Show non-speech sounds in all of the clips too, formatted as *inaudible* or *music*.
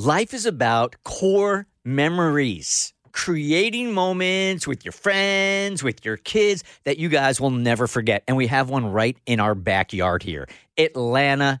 Life is about core memories, creating moments with your friends, with your kids that you guys will never forget. And we have one right in our backyard here Atlanta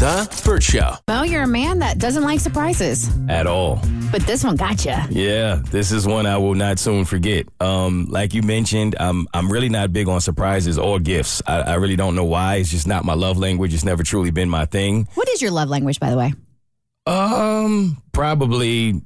The Burt Show. Well, you're a man that doesn't like surprises, At all. but this one gotcha. Yeah, this is one I will not soon forget. Um, like you mentioned, I'm I'm really not big on surprises or gifts. I, I really don't know why. It's just not my love language. It's never truly been my thing. What is your love language, by the way? Um, probably,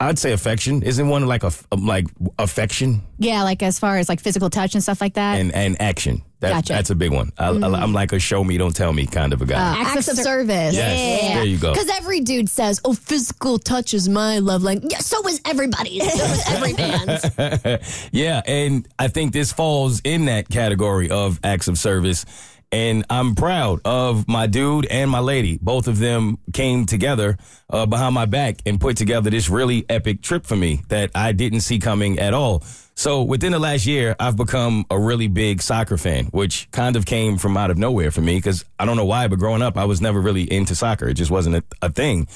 I'd say affection. Isn't one like a like affection Yeah, like as far as like physical touch and stuff like that. and and action? That, Gotcha. That's a big one. I, I'm like a show me, don't tell me kind of a guy. Uh, Acts of service. Yes, there you go. Because every dude says, "Oh, physical touch is my love language." Yeah, so is everybody's. So is every man's. *laughs* yeah, and I think this falls in that category of acts of service. And I'm proud of my dude and my lady. Both of them came together uh, behind my back and put together this really epic trip for me that I didn't see coming at all. So within the last year, I've become a really big soccer fan, which kind of came from out of nowhere for me because I don't know why, but growing up, I was never really into soccer. It just wasn't a, a thing.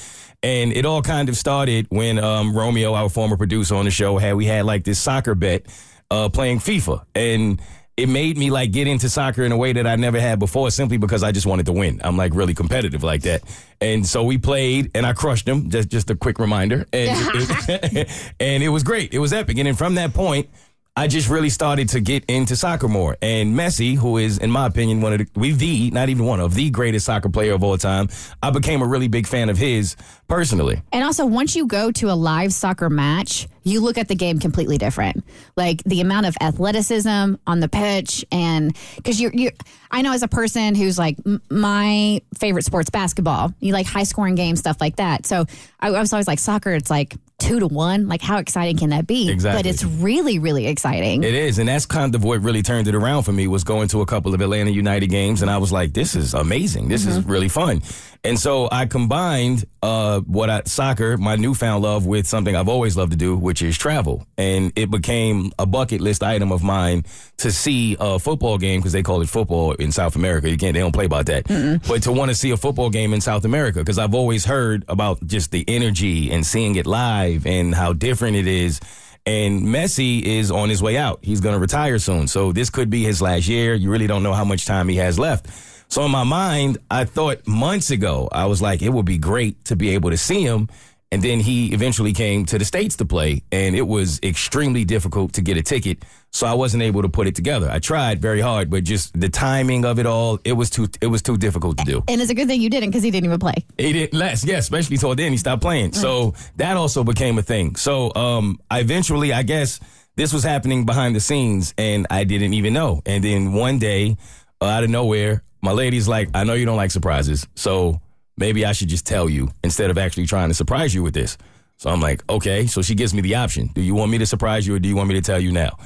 And it all kind of started when um, Romeo, our former producer on the show, had we had like this soccer bet uh, playing FIFA, and it made me like get into soccer in a way that I never had before, simply because I just wanted to win. I'm like really competitive like that, and so we played, and I crushed him. Just just a quick reminder, and it, *laughs* and it was great. It was epic, and then from that point. I just really started to get into soccer more. And Messi, who is, in my opinion, one of the, we the, not even one of the greatest soccer player of all time, I became a really big fan of his personally. And also, once you go to a live soccer match, you look at the game completely different. Like the amount of athleticism on the pitch, and because you're, you, I know as a person who's like m- my favorite sport's basketball. You like high scoring games, stuff like that. So I, I was always like soccer. It's like two to one. Like how exciting can that be? Exactly. But it's really, really exciting. It is, and that's kind of what really turned it around for me was going to a couple of Atlanta United games, and I was like, "This is amazing. This is really fun." And so I combined uh, what I soccer, my newfound love, with something I've always loved to do, which is travel, and it became a bucket list item of mine to see a football game because they call it football in South America. You can't, they don't play about that, but to want to see a football game in South America because I've always heard about just the energy and seeing it live and how different it is. And Messi is on his way out. He's going to retire soon. So this could be his last year. You really don't know how much time he has left. So in my mind, I thought months ago, I was like, it would be great to be able to see him. And then he eventually came to the States to play, and it was extremely difficult to get a ticket. So I wasn't able to put it together. I tried very hard, but just the timing of it all, it was too it was too difficult to do. and it's a good thing you didn't because he didn't even play. He didn't less, yeah, especially toward then he stopped playing. So that also became a thing. So um I eventually I guess this was happening behind the scenes and I didn't even know. And then one day, out of nowhere, my lady's like, I know you don't like surprises, so maybe I should just tell you instead of actually trying to surprise you with this. So I'm like, okay. So she gives me the option. Do you want me to surprise you or do you want me to tell you now?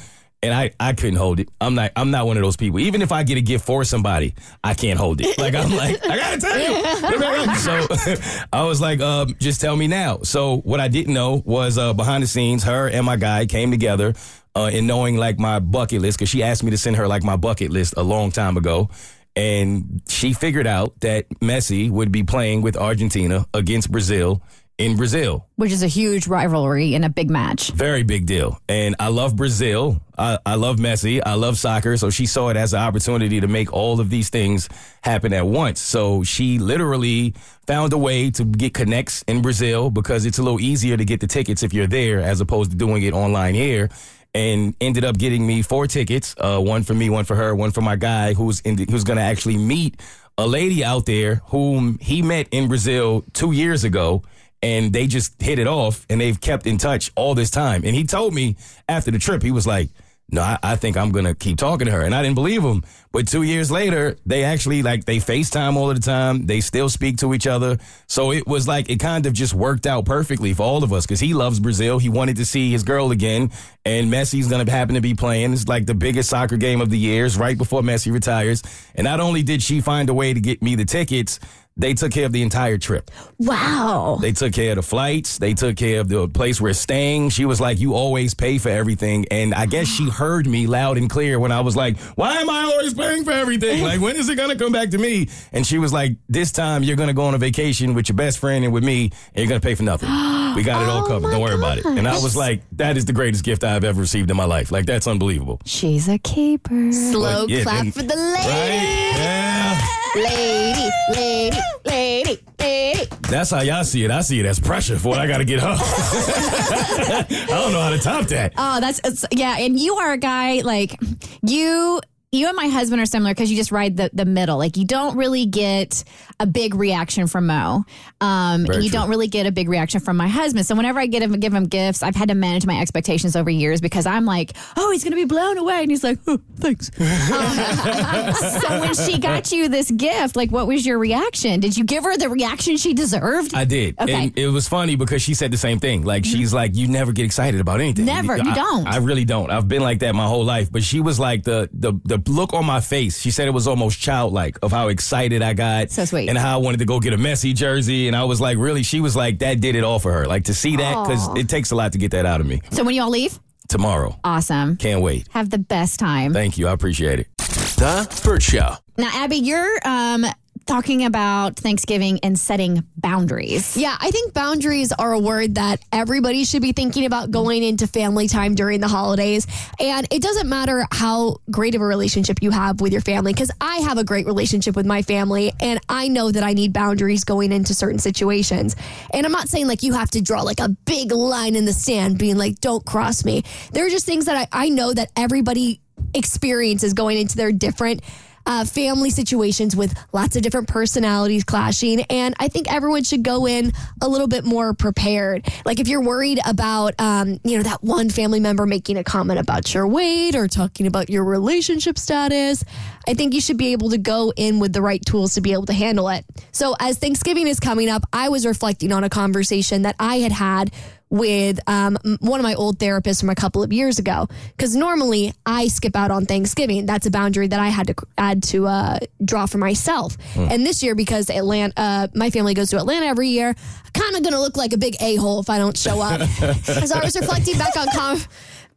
And I, I couldn't hold it. I'm not I'm not one of those people. Even if I get a gift for somebody, I can't hold it. Like I'm like, I gotta tell you. so *laughs* I was like, um, just tell me now. So what I didn't know was uh, behind the scenes, her and my guy came together uh, in knowing like my bucket list because she asked me to send her like my bucket list a long time ago. And she figured out that Messi would be playing with Argentina against Brazil in Brazil. Which is a huge rivalry and a big match. Very big deal. And I love Brazil. I, I love Messi. I love soccer. So she saw it as an opportunity to make all of these things happen at once. So she literally found a way to get connects in Brazil because it's a little easier to get the tickets if you're there as opposed to doing it online here. And ended up getting me four tickets, uh, one for me, one for her, one for my guy who's in the, who's going to actually meet a lady out there whom he met in Brazil two years ago. And they just hit it off and they've kept in touch all this time. And he told me after the trip, he was like, no, I, I think I'm gonna keep talking to her. And I didn't believe him. But two years later, they actually like they FaceTime all of the time. They still speak to each other. So it was like it kind of just worked out perfectly for all of us because he loves Brazil. He wanted to see his girl again. And Messi's gonna happen to be playing. It's like the biggest soccer game of the years, right before Messi retires. And not only did she find a way to get me the tickets, they took care of the entire trip. Wow. They took care of the flights. They took care of the place we're staying. She was like, "You always pay for everything," and I guess she heard me loud and clear when I was like, "Why am I always paying for everything? *laughs* Like, when is it gonna come back to me?" And she was like, "This time you're gonna go on a vacation with your best friend and with me, and you're gonna pay for nothing. *gasps* We got it all Oh covered. my Don't worry about it." And I was oh like, "That is the greatest gift I've ever received in my life. Like, that's unbelievable." She's a keeper. Slow But, yeah, clap then- for the lady. Right? Yeah. Lady, lady, lady, lady. That's how y'all see it. I see it as pressure for what I got to get her. *laughs* I don't know how to top that. Oh, that's it's, yeah. And you are a guy like you. You and my husband are similar because you just ride the, the middle. Like you don't really get a big reaction from Mo, um, you true. don't really get a big reaction from my husband. So whenever I get him give him gifts, I've had to manage my expectations over years because I'm like, oh, he's gonna be blown away, and he's like, oh, thanks. Um, *laughs* so when she got you this gift, like, what was your reaction? Did you give her the reaction she deserved? I did. Okay. And it was funny because she said the same thing. Like, she's like, you never get excited about anything. Never. You I- don't. I really don't. I've been like that my whole life. But she was like, the, the, the look on my face, she said it was almost childlike of how excited I got. So sweet. And how I wanted to go get a Messi jersey. And I was like, really? She was like, that did it all for her. Like, to see that, because it takes a lot to get that out of me. so when you all leave, Tomorrow. awesome. Can't wait. Have the best time. Thank you. I appreciate it. The Burt Show. Now, Abby, you're um, talking about Thanksgiving and setting boundaries. Yeah, I think boundaries are a word that everybody should be thinking about going into family time during the holidays. And it doesn't matter how great of a relationship you have with your family, because I have a great relationship with my family, and I know that I need boundaries going into certain situations. And I'm not saying like you have to draw like a big line in the sand, being like, don't cross me. There are just things that I, I know that everybody experiences going into their different uh, family situations with lots of different personalities clashing. And I think everyone should go in a little bit more prepared. Like if you're worried about, um, you know, that one family member making a comment about your weight or talking about your relationship status, I think you should be able to go in with the right tools to be able to handle it. So as Thanksgiving is coming up, I was reflecting on a conversation that I had had with um, one of my old therapists from a couple of years ago. Because normally I skip out on Thanksgiving. That's a boundary that I had to add to uh, draw for myself. And this year, because Atlanta, uh, my family goes to Atlanta every year, I'm kind of going to look like a big a hole if I don't show up. *laughs* As I was reflecting back on. Com-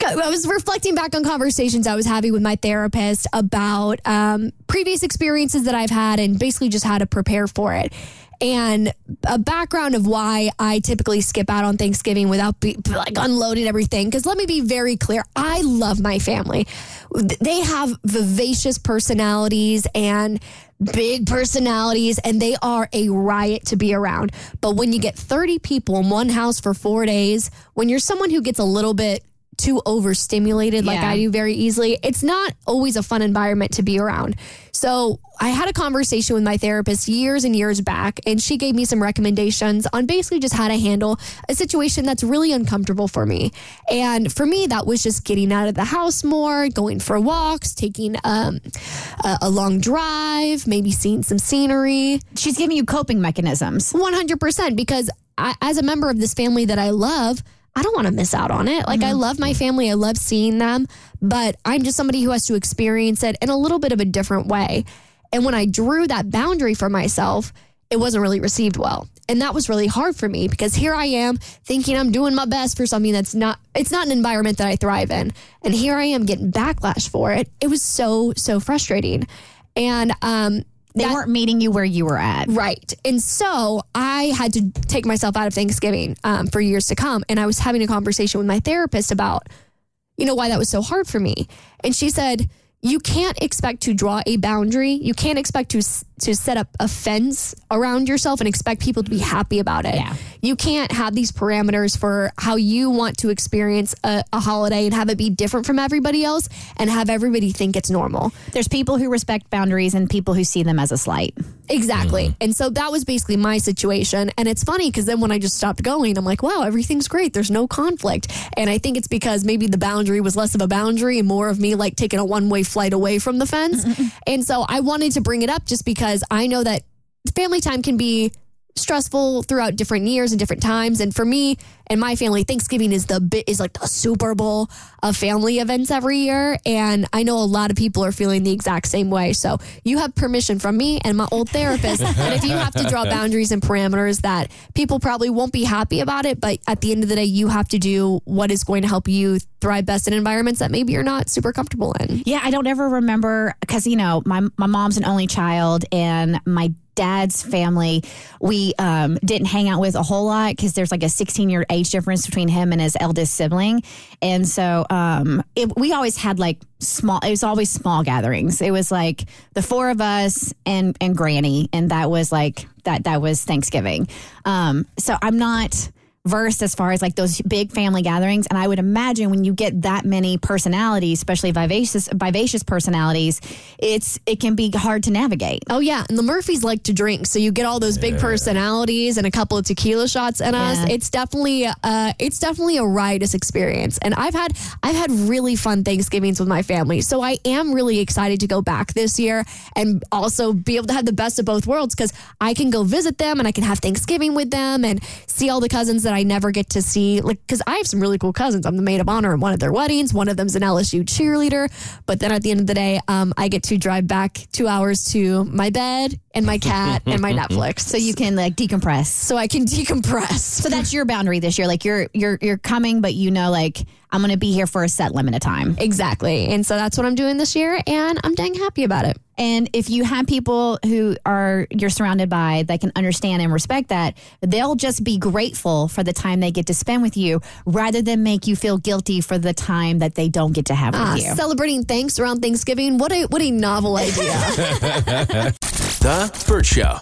I was reflecting back on conversations I was having with my therapist about um, previous experiences that I've had and basically just how to prepare for it. And a background of why I typically skip out on Thanksgiving without be, like unloading everything. Because let me be very clear I love my family. They have vivacious personalities and big personalities, and they are a riot to be around. But when you get 30 people in one house for four days, when you're someone who gets a little bit too overstimulated like I do very easily, it's not always a fun environment to be around. So I had a conversation with my therapist years and years back, and she gave me some recommendations on basically just how to handle a situation that's really uncomfortable for me. And for me, that was just getting out of the house more, going for walks, taking um, a, a long drive, maybe seeing some scenery. She's giving you coping mechanisms. 100% because I, as a member of this family that I love, I don't want to miss out on it. Like, I love my family, I love seeing them, but I'm just somebody who has to experience it in a little bit of a different way. And when I drew that boundary for myself, it wasn't really received well. And that was really hard for me because here I am thinking I'm doing my best for something that's not, it's not an environment that I thrive in. And here I am getting backlash for it. It was so, so frustrating. And, um, They that- weren't meeting you where you were at. Right. And so I had to take myself out of Thanksgiving um, for years to come. And I was having a conversation with my therapist about, you know, why that was so hard for me. And she said, you can't expect to draw a boundary. You can't expect to to set up a fence around yourself and expect people to be happy about it. Yeah. You can't have these parameters for how you want to experience a, a holiday and have it be different from everybody else and have everybody think it's normal. There's people who respect boundaries and people who see them as a slight. Exactly. Mm-hmm. And so that was basically my situation. And it's funny because then when I just stopped going, I'm like, wow, everything's great. There's no conflict. And I think it's because maybe the boundary was less of a boundary and more of me like taking a one way flight away from the fence. Mm-hmm. and so I wanted to bring it up just because I know that family time can be stressful throughout different years and different times. And for me and my family, Thanksgiving is the bit is like the Super Bowl of family events every year. And I know a lot of people are feeling the exact same way. So you have permission from me and my old therapist. *laughs* and if you have to draw boundaries and parameters that people probably won't be happy about it, but at the end of the day, you have to do what is going to help you thrive best in environments that maybe you're not super comfortable in. Yeah, I don't ever remember because you know my my mom's an only child and my dad's family we um, didn't hang out with a whole lot because there's like a 16 year age difference between him and his eldest sibling. And so um, it, we always had like small it was always small gatherings. It was like the four of us and and granny and that was like that that was thanksgiving. Um, so i'm not versed as far as like those big family gatherings. And I would imagine when you get that many personalities, especially vivacious vivacious personalities, it's it can be hard to navigate. Oh yeah, and the Murphys like to drink, so you get all those big personalities and a couple of tequila shots in us. It's definitely uh, it's definitely a riotous experience, and I've had I've had really fun Thanksgivings with my family. So I am really excited to go back this year and also be able to have the best of both worlds because I can go visit them and I can have Thanksgiving with them and see all the cousins that I never get to see. Like because I have some really cool cousins. I'm the maid of honor at one of their weddings. One of them's an LSU cheerleader. But then at the end of the day, um, I get to drive back two hours to my bed and my cat and my *laughs* Netflix. So you can like decompress. so I can *laughs* decompress. So that's your boundary this year. Like you're you're you're coming, but you know, like I'm gonna be here for a set limit of time. exactly. And so that's what I'm doing this year, and I'm dang happy about it. And if you have people who are you're surrounded by that can understand and respect that, they'll just be grateful for the time they get to spend with you rather than make you feel guilty for the time that they don't get to have Ah, with you. celebrating thanks around Thanksgiving. What a what a novel idea. *laughs* The Burt Show.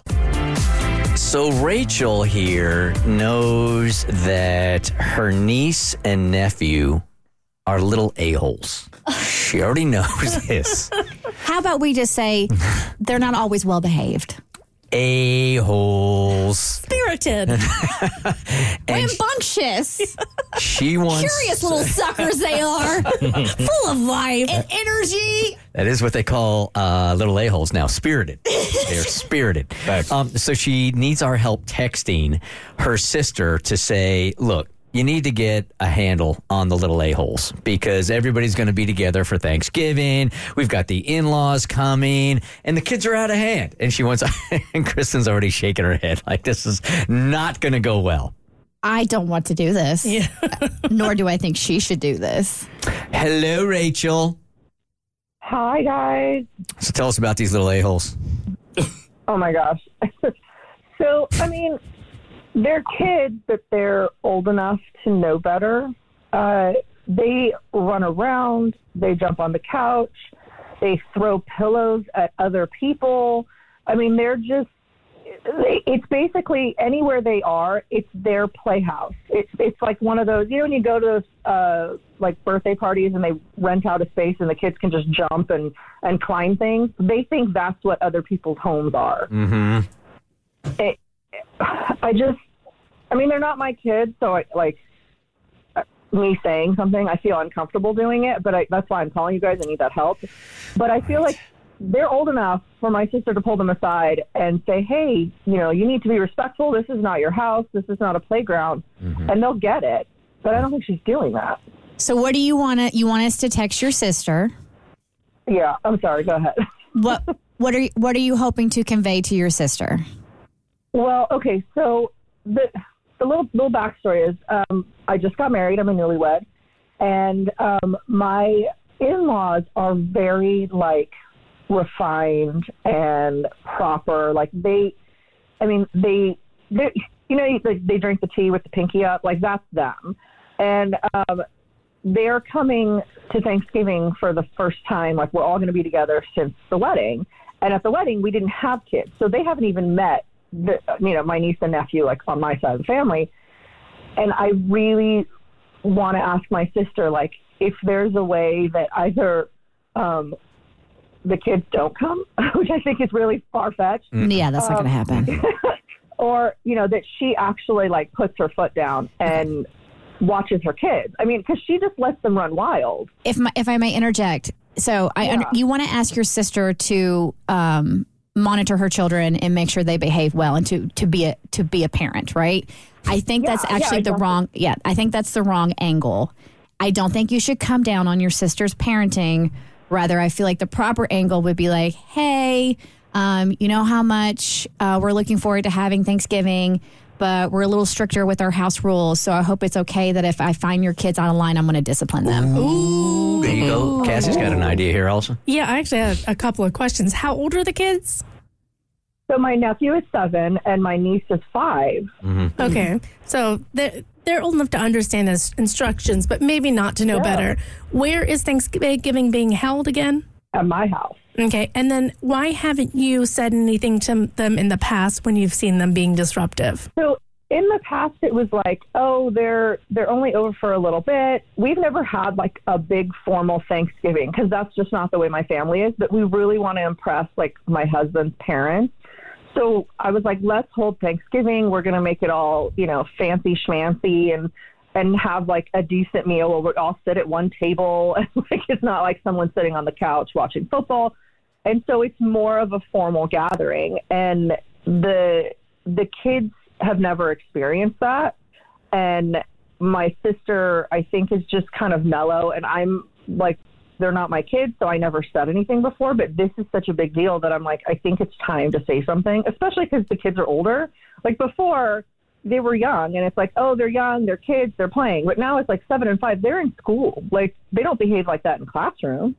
So Rachel here knows that her niece and nephew are little a-holes. She already knows this. How about we just say they're not always well behaved? A-holes. Spirited. *laughs* Rambunctious. She wants Curious little suckers they are. *laughs* Full of life. and energy. That is what they call uh, little a-holes now. Spirited. They're spirited. Um, so she needs our help texting her sister to say, look, you need to get a handle on the little a-holes because everybody's going to be together for Thanksgiving. We've got the in-laws coming and the kids are out of hand. And she wants, *laughs* and Kristen's already shaking her head like this is not going to go well. I don't want to do this. Yeah. *laughs* Nor do I think she should do this. Hello, Rachel. Hi, guys. So tell us about these little a-holes. Oh my gosh. *laughs* so, I mean, they're kids, but they're old enough to know better. Uh, they run around, they jump on the couch, they throw pillows at other people. I mean, they're just. It's basically anywhere they are. It's their playhouse. It's it's like one of those. You know, when you go to those uh, like birthday parties and they rent out a space and the kids can just jump and and climb things. They think that's what other people's homes are. Mm-hmm. it, I just, I mean, they're not my kids, so I like uh, me saying something. I feel uncomfortable doing it, but I, that's why I'm calling you guys. I need that help. But I feel like they're old enough for my sister to pull them aside and say, "Hey, you know, you need to be respectful. This is not your house. This is not a playground," and they'll get it. But I don't think she's doing that. So what do you want to you want us to text your sister? Yeah, I'm sorry. Go ahead. What what are you, what are you hoping to convey to your sister? Well, okay, so the the little little backstory is um, I just got married. I'm a newlywed, and um, my in-laws are very like refined and proper. Like they, I mean, they they you know they, they drink the tea with the pinky up. Like that's them, and um, they're coming to Thanksgiving for the first time. Like we're all going to be together since the wedding. And at the wedding, we didn't have kids, so they haven't even met the, you know, my niece and nephew, like on my side of the family. And I really want to ask my sister, like, if there's a way that either um, the kids don't come, *laughs* which I think is really far fetched, Yeah, that's not going to happen. *laughs* or you know that she actually like puts her foot down and watches her kids. I mean, because she just lets them run wild. if my, if I may interject, so I under, you want to ask your sister to um, monitor her children and make sure they behave well, and to to be a to be a parent, right? I think that's Yeah, yeah, actually the wrong. Yeah, I think that's the wrong angle. I don't think you should come down on your sister's parenting. Rather, I feel like the proper angle would be like, hey. Um, you know how much uh, we're looking forward to having Thanksgiving, but we're a little stricter with our house rules. So I hope it's okay that if I find your kids out of line, I'm going to discipline them. Ooh. There you go. Cassie's got an idea here also. Yeah, I actually had a couple of questions. How old are the kids? So my nephew is seven and my niece is five. Mm-hmm. Okay, so they're, they're old enough to understand the instructions, but maybe not to know better. Where is Thanksgiving being held again? At my house. Okay, and then why haven't you said anything to them in the past when you've seen them being disruptive? So in the past, it was like, oh, they're they're only over for a little bit. We've never had like a big formal Thanksgiving because that's just not the way my family is. But we really want to impress like my husband's parents. So I was like, let's hold Thanksgiving. We're gonna make it all you know fancy schmancy and and have like a decent meal where we all sit at one table. *laughs* And like it's not like someone sitting on the couch watching football. And so it's more of a formal gathering. And the the kids have never experienced that. And my sister I think is just kind of mellow. And I'm like they're not my kids so I never said anything before. But this is such a big deal that I'm like I think it's time to say something especially cuz the kids are older. Like before they were young and it's like oh they're young they're kids they're playing but now it's like 7 and 5 they're in school like they don't behave like that in classroom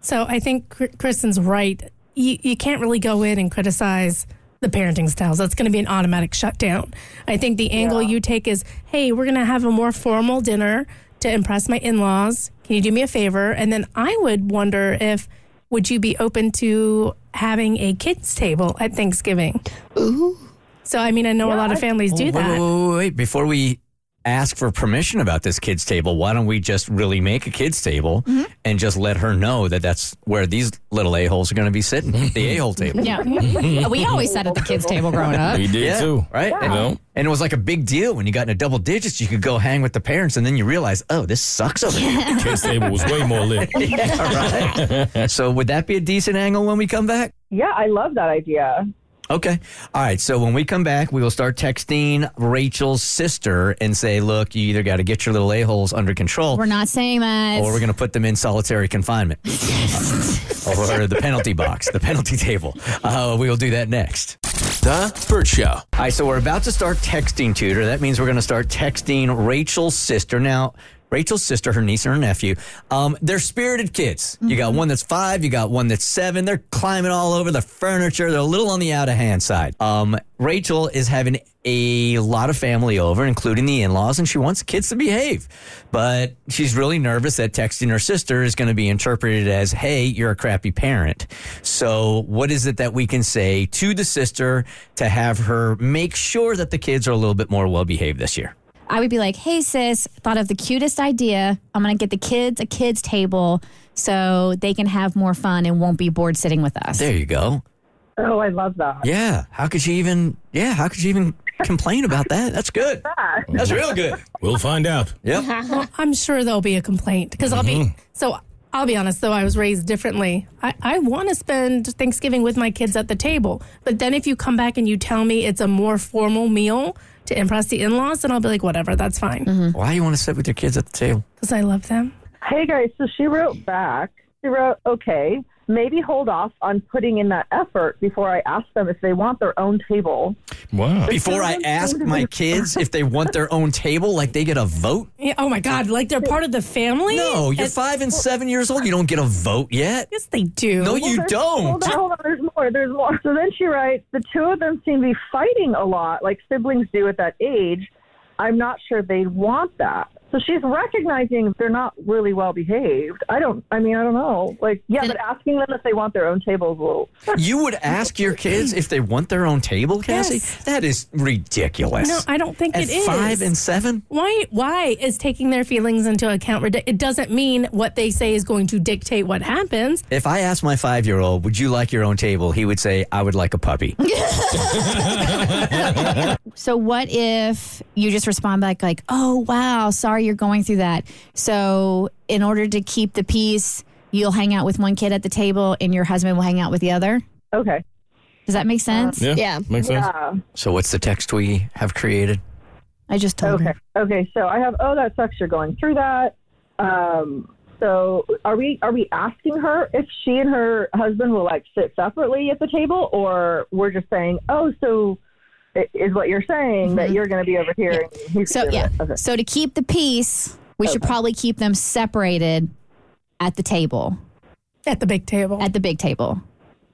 So I think Kristen's right. You, you can't really go in and criticize the parenting styles. That's going to be an automatic shutdown. I think the angle you take is, hey, we're going to have a more formal dinner to impress my in-laws. Can you do me a favor? And then I would wonder if would you be open to having a kids table at Thanksgiving? Ooh. So I mean, I know a lot of families do Wait, that. Wait, wait, wait, wait. Before we ask for permission about this kids table, why don't we just really make a kids table Mm-hmm. and just let her know that that's where these little a-holes are going to be sitting, *laughs* the a-hole table. Yeah. *laughs* we always sat at the kids' table growing up. We did Yeah, too. right? And, know? and it was like a big deal when you got into double digits. You could go hang with the parents, and then you realize, oh, this sucks over here. *laughs* Kids table was way more lit. yeah, right. so would that be a decent angle when we come back? yeah I love that idea Okay. All right. So when we come back, we will start texting Rachel's sister and say, look, you either got to get your little a-holes under control We're not saying that. or we're going to put them in solitary confinement *laughs* or the penalty box, the penalty table. Uh, we will do that next. The Burt Show. All right, so we're about to start texting tutor. That means we're going to start texting Rachel's sister. Now, Rachel's sister, her niece and her nephew, um, they're spirited kids. You got one that's five, you got one that's seven. They're climbing all over the furniture. They're a little on the out of hand side. Um, Rachel is having a lot of family over, including the in laws, and she wants kids to behave. But she's really nervous that texting her sister is going to be interpreted as, hey, you're a crappy parent. So, what is it that we can say to the sister to have her make sure that the kids are a little bit more well behaved this year? I would be like, hey, sis, thought of the cutest idea. I'm going to get the kids a kids' table so they can have more fun and won't be bored sitting with us. There you go. oh I love that Yeah. How could you even, yeah, how could you even complain about that? That's good. That's real good. We'll find out. Yep. *laughs* I'm sure there'll be a complaint because I'll be mm-hmm. so. I'll be honest, though, I was raised differently. I, I want to spend Thanksgiving with my kids at the table. But then if you come back and you tell me it's a more formal meal to impress the in laws, then I'll be like, whatever, that's fine. Mm-hmm. Why do you want to sit with your kids at the table? Because I love them. Hey guys, so she wrote back. She wrote, okay, maybe hold off on putting in that effort before I ask them if they want their own table. Wow. Before I ask my kids if they want their own table, like they get a vote? Yeah, oh my God, like they're part of the family? No, you're And- five and seven years old. You don't get a vote yet. Yes, they do. No, you don't. Hold on, hold on, there's more, there's more. So then she writes, the two of them seem to be fighting a lot, like siblings do at that age. I'm not sure they want that. So she's recognizing they're not really well behaved. I don't. I mean, I don't know. Like, yeah, but asking them if they want their own table is a little. *laughs* You would ask your kids if they want their own table, Cassie? Yes. That is ridiculous. No, I don't think At it is. five and seven? Why? Why is taking their feelings into account? It doesn't mean what they say is going to dictate what happens. If I asked my five year old, would you like your own table? He would say, I would like a puppy. *laughs* *laughs* So what if you just respond back like, "Oh wow, sorry you're going through that." So in order to keep the peace, you'll hang out with one kid at the table, and your husband will hang out with the other. Okay. Does that make sense? Yeah. Yeah. Makes sense. Yeah. so, what's the text we have created? I just told Okay. her. Okay. So I have. Oh, that sucks. You're going through that. Um. So are we? Are we asking her if she and her husband will like sit separately at the table, or we're just saying, oh, so i- is what you're saying that you're going to be over here? And he's Mm-hmm. So yeah. Okay. So to keep the peace, we should probably keep them separated at the table, At the big table. at the big table.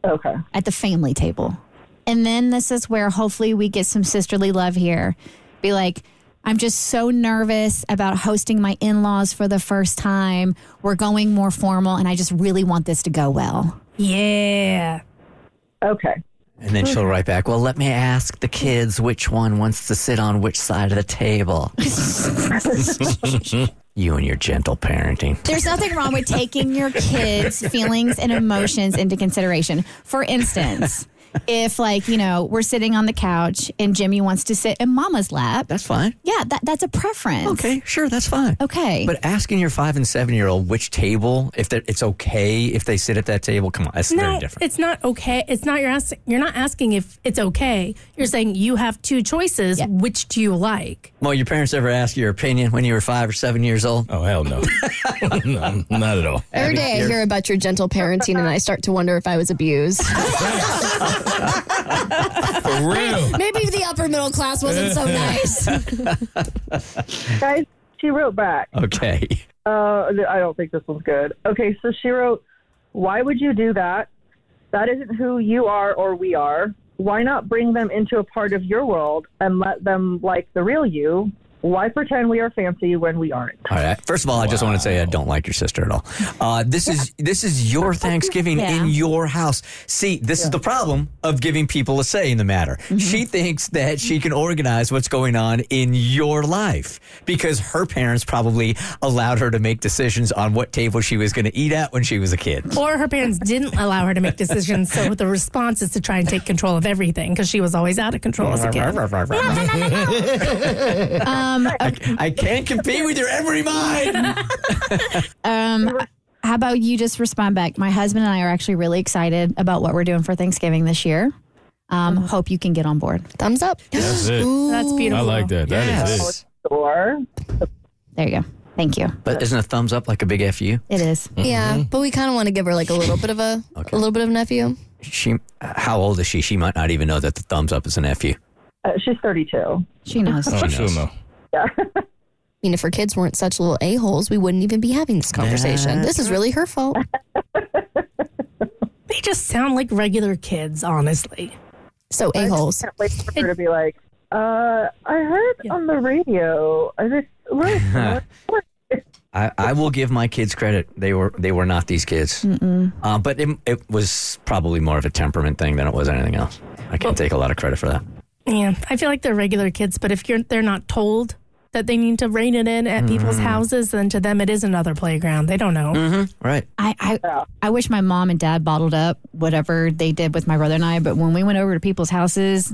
Okay. at the family table. And then this is where hopefully we get some sisterly love here. Be like, I'm just so nervous about hosting my in laws for the first time. We're going more formal, and I just really want this to go well. yeah. Okay. And then she'll write back, Well, let me ask the kids which one wants to sit on which side of the table. *laughs* you and your gentle parenting. There's nothing wrong with taking your kids' feelings and emotions into consideration. For instance, if like, you know, we're sitting on the couch and Jimmy wants to sit in mama's lap, That's fine. yeah, that, that's a preference. Okay, sure, that's fine. Okay. But asking your five and seven year old which table, if it's okay if they sit at that table, come on, that's very different. it's not okay. It's not you're asking. You're not asking if it's okay. You're saying you have two choices. Yeah. Which do you like? Well, your parents ever ask your opinion when you were five or seven years old? Oh hell no. *laughs* no, not at all. Every day I hear about your gentle parenting and I start to wonder if I was abused. *laughs* For real. Maybe the upper middle class wasn't so *laughs* nice. Guys, she wrote back. Okay. Uh, I don't think this one's good. Okay, so she wrote, Why would you do that? That isn't who you are or we are. Why not bring them into a part of your world and let them like the real you? Why pretend we are fancy when we aren't? All right. First of all, I just want to say I don't like your sister at all. Uh, this is this is your *laughs* Thanksgiving Yeah. in your house. See, this is the problem of giving people a say in the matter. She thinks that she can organize what's going on in your life because her parents probably allowed her to make decisions on what table she was going to eat at when she was a kid. Or her parents didn't allow her to make decisions. So the response is to try and take control of everything because she was always out of control as a kid. *laughs* *laughs* I, I can't compete with your every mind. *laughs* Um, how about you just respond back? My husband and I are actually really excited about what we're doing for Thanksgiving this year. Um, Hope you can get on board. Thumbs up. That's *gasps* it. That's beautiful. I like that. That is Yes. it. Or There you go. Thank you. But isn't a thumbs up like a big fu? It is. Yeah, but we kind of want to give her like a little bit of a, a little bit of nephew. She, how old is she? She might not even know that the thumbs up is an fu. uh, she's 32. She knows. Oh, she'll know. Yeah. I mean, if her kids weren't such little a holes, we wouldn't even be having this conversation. This is really her fault. They just sound like regular kids, honestly. So a holes. Can't wait for her to be like, uh, I heard on the radio. I just, what? *laughs* what? I, I will give my kids credit. They were they were not these kids, uh, but it, it was probably more of a temperament thing than it was anything else. I can't take a lot of credit for that. Yeah, I feel like they're regular kids, but if you're they're not told that they need to rein it in at mm-hmm. people's houses, then to them it is another playground. They don't know. Mm-hmm. Right? I, I I wish my mom and dad bottled up whatever they did with my brother and I, but when we went over to people's houses,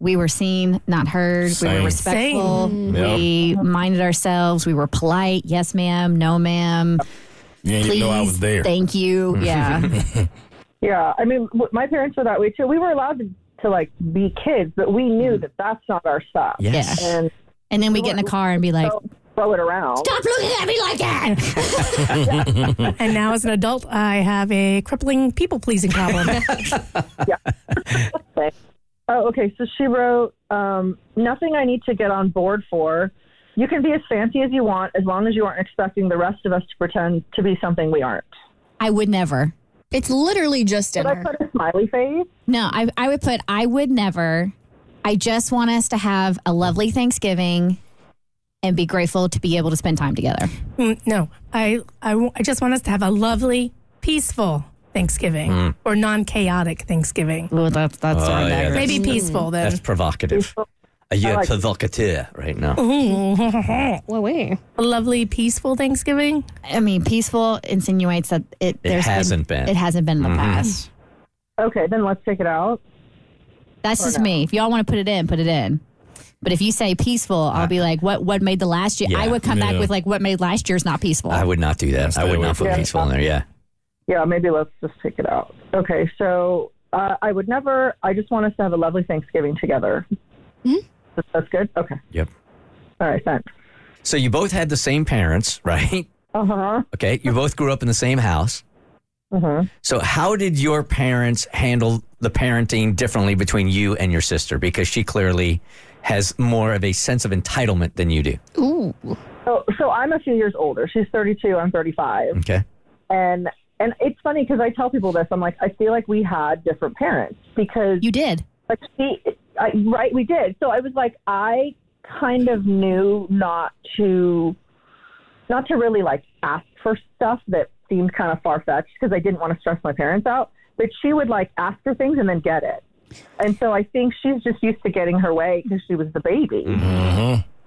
we were seen, not heard. We were respectful. We minded ourselves. We were polite. Yes, ma'am. No, ma'am. You didn't Please. even know I was there. Thank you. Yeah. *laughs* Yeah, I mean, my parents were that way too. We were allowed to, to like be kids, but we knew mm-hmm. that that's not our stuff. Yes. And and then we get in a car and be like, throw, throw it around. "Stop looking at me like that." *laughs* And now as an adult, I have a crippling people pleasing problem. *laughs* Yeah. Oh, okay. So she wrote, um, nothing I need to get on board for. You can be as fancy as you want as long as you aren't expecting the rest of us to pretend to be something we aren't. I would never. It's literally just Did I put a smiley face? No, I I would put I would never. I just want us to have a lovely Thanksgiving and be grateful to be able to spend time together. Mm, No, I just want us to have a lovely, peaceful Thanksgiving Mm. or non chaotic Thanksgiving. Well, that's that's Oh, yeah, that's- Maybe peaceful then. That's provocative. A year like- provocateur right now. *laughs* Well, wait. a lovely, peaceful Thanksgiving. I mean, peaceful insinuates that it, there's hasn't been. It hasn't been in the past. Okay, then let's take it out. That's just no? me. If y'all want to put it in, put it in. But if you say peaceful, I'll be like, what what made the last year? Yeah. I would come back Yeah. with like, what made last year's not peaceful? I would not do that. I would not put it. peaceful in there. Yeah. Yeah, maybe let's just take it out. Okay, so uh, I would never. I just want us to have a lovely Thanksgiving together. That's- That's good. Okay. Yep. All right. Thanks. So you both had the same parents, right? Uh huh. Okay. You both grew up in the same house. Uh huh. So how did your parents handle the parenting differently between you and your sister? Because she clearly has more of a sense of entitlement than you do. Ooh. So, so I'm a few years older. She's 32. I'm 35. Okay. And and it's funny because I tell people this. I'm like, I feel like we had different parents because you did. like she, I, right? We did. So I was like, I kind of knew not to, not to really like ask for stuff that seemed kind of far fetched because I didn't want to stress my parents out. But she would like ask for things and then get it. And so I think she's just used to getting her way because she was the baby.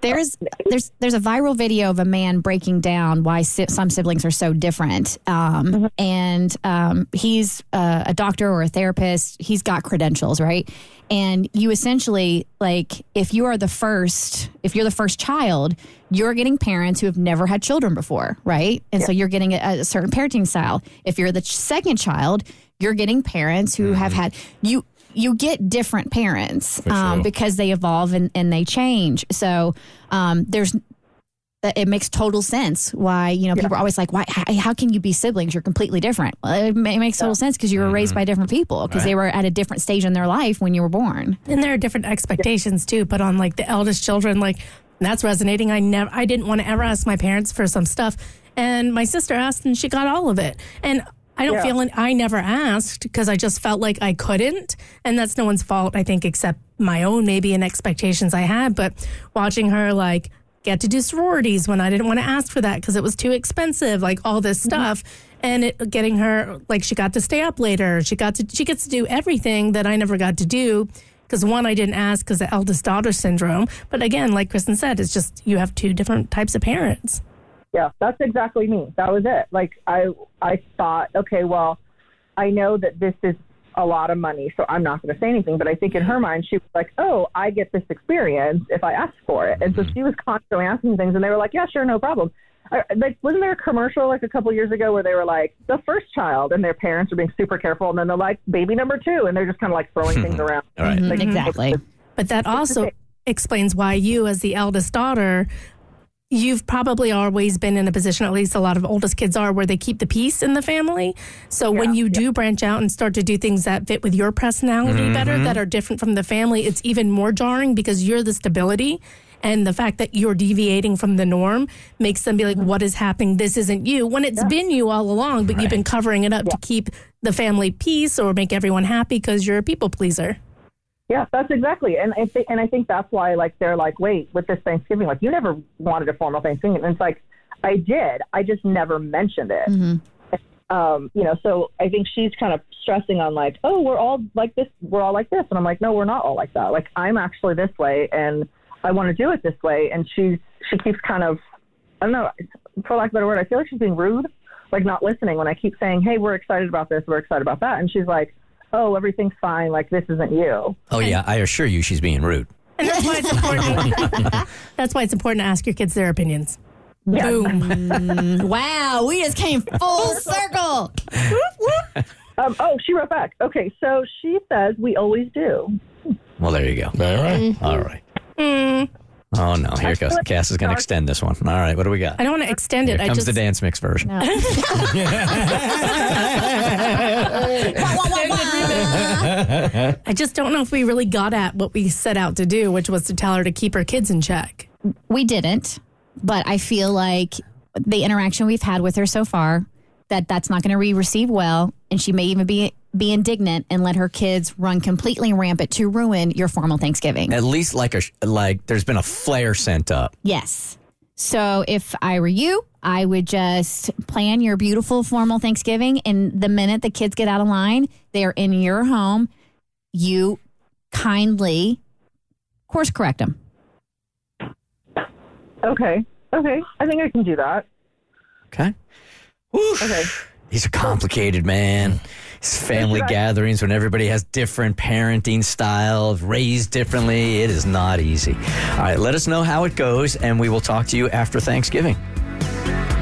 There's there's there's a viral video of a man breaking down why si- some siblings are so different, um, and um, he's uh, a doctor or a therapist. He's got credentials, right? And you essentially like if you are the first, if you're the first child, you're getting parents who have never had children before, right? And so you're getting a, a certain parenting style. If you're the second child, you're getting parents who have had you you get different parents um, sure. because they evolve and, and they change. So um, there's it makes total sense why you know people are always like why how, how can you be siblings you're completely different well, it, it makes total sense because you were raised by different people because they were at a different stage in their life when you were born And there are different expectations too, but on like the eldest children. Like that's resonating. I never, I didn't want to ever ask my parents for some stuff, and my sister asked, and she got all of it. And I don't Yeah. feel, I never asked because I just felt like I couldn't, and that's no one's fault. I think except my own maybe and expectations I had. But watching her like get to do sororities when I didn't want to ask for that because it was too expensive, like all this mm-hmm. stuff. And it, getting her, like, she got to stay up later. She got to, she gets to do everything that I never got to do because one, I didn't ask because the eldest daughter syndrome. But again, like Kristen said, it's just you have two different types of parents. Yeah, that's exactly me. That was it. Like I I thought, okay, well, I know that this is a lot of money, so I'm not going to say anything. But I think in her mind, she was like, oh, I get this experience if I ask for it. And so mm-hmm. she was constantly asking things, and they were like, yeah, sure, no problem. I, like, wasn't there a commercial like a couple years ago where they were like the first child, and their parents are being super careful, and then they're like baby number two, and they're just kind of like throwing things *laughs* around. All right. Like, mm-hmm. exactly But that also explains why you, as the eldest daughter, you've probably always been in a position, at least a lot of oldest kids are, where they keep the peace in the family. So when you do branch out and start to do things that fit with your personality mm-hmm. better, that are different from the family, it's even more jarring because you're the stability. And the fact that you're deviating from the norm makes them be like, what is happening? This isn't you. When it's been you all along, but you've been covering it up to keep the family peace or make everyone happy because you're a people pleaser. Yeah, that's exactly, and I think, and I think that's why, like, they're like, wait, with this Thanksgiving, like, you never wanted a formal Thanksgiving, and it's like, I did, I just never mentioned it. Um, you know, so I think she's kind of stressing on like, oh, we're all like this, we're all like this, and I'm like, no, we're not all like that. Like, I'm actually this way, and I want to do it this way, and she's she keeps kind of, I don't know, for lack of a better word, I feel like she's being rude, like not listening when I keep saying, hey, we're excited about this, we're excited about that, and she's like, oh, everything's fine, like this isn't you. Oh yeah, I assure you, she's being rude. And that's why it's important. *laughs* that's why it's important to ask your kids their opinions. Boom. wow we just came full *laughs* circle Um, oh, she wrote back. Okay, so she says we always do. Well, there you go. All right. All right. Mm, Oh no, here it goes. like- Cass is going to extend this one. All right, what do we got? I don't want to extend Here it. I comes just the dance mix version. *laughs* I just don't know if we really got at what we set out to do, which was to tell her to keep her kids in check. we didn't but i feel like the interaction we've had with her so far that that's not going to be received well and she may even be be indignant and let her kids run completely rampant to ruin your formal thanksgiving At least like a like, there's been a flare sent up. yes So if I were you, I would just plan your beautiful formal Thanksgiving. And the minute the kids get out of line, they are in your home. You kindly course correct them. Okay. Okay. I think I can do that. Okay. Okay. These are complicated, man. It's family Right. gatherings when everybody has different parenting styles, raised differently. It is not easy. All right, let us know how it goes, and we will talk to you after Thanksgiving.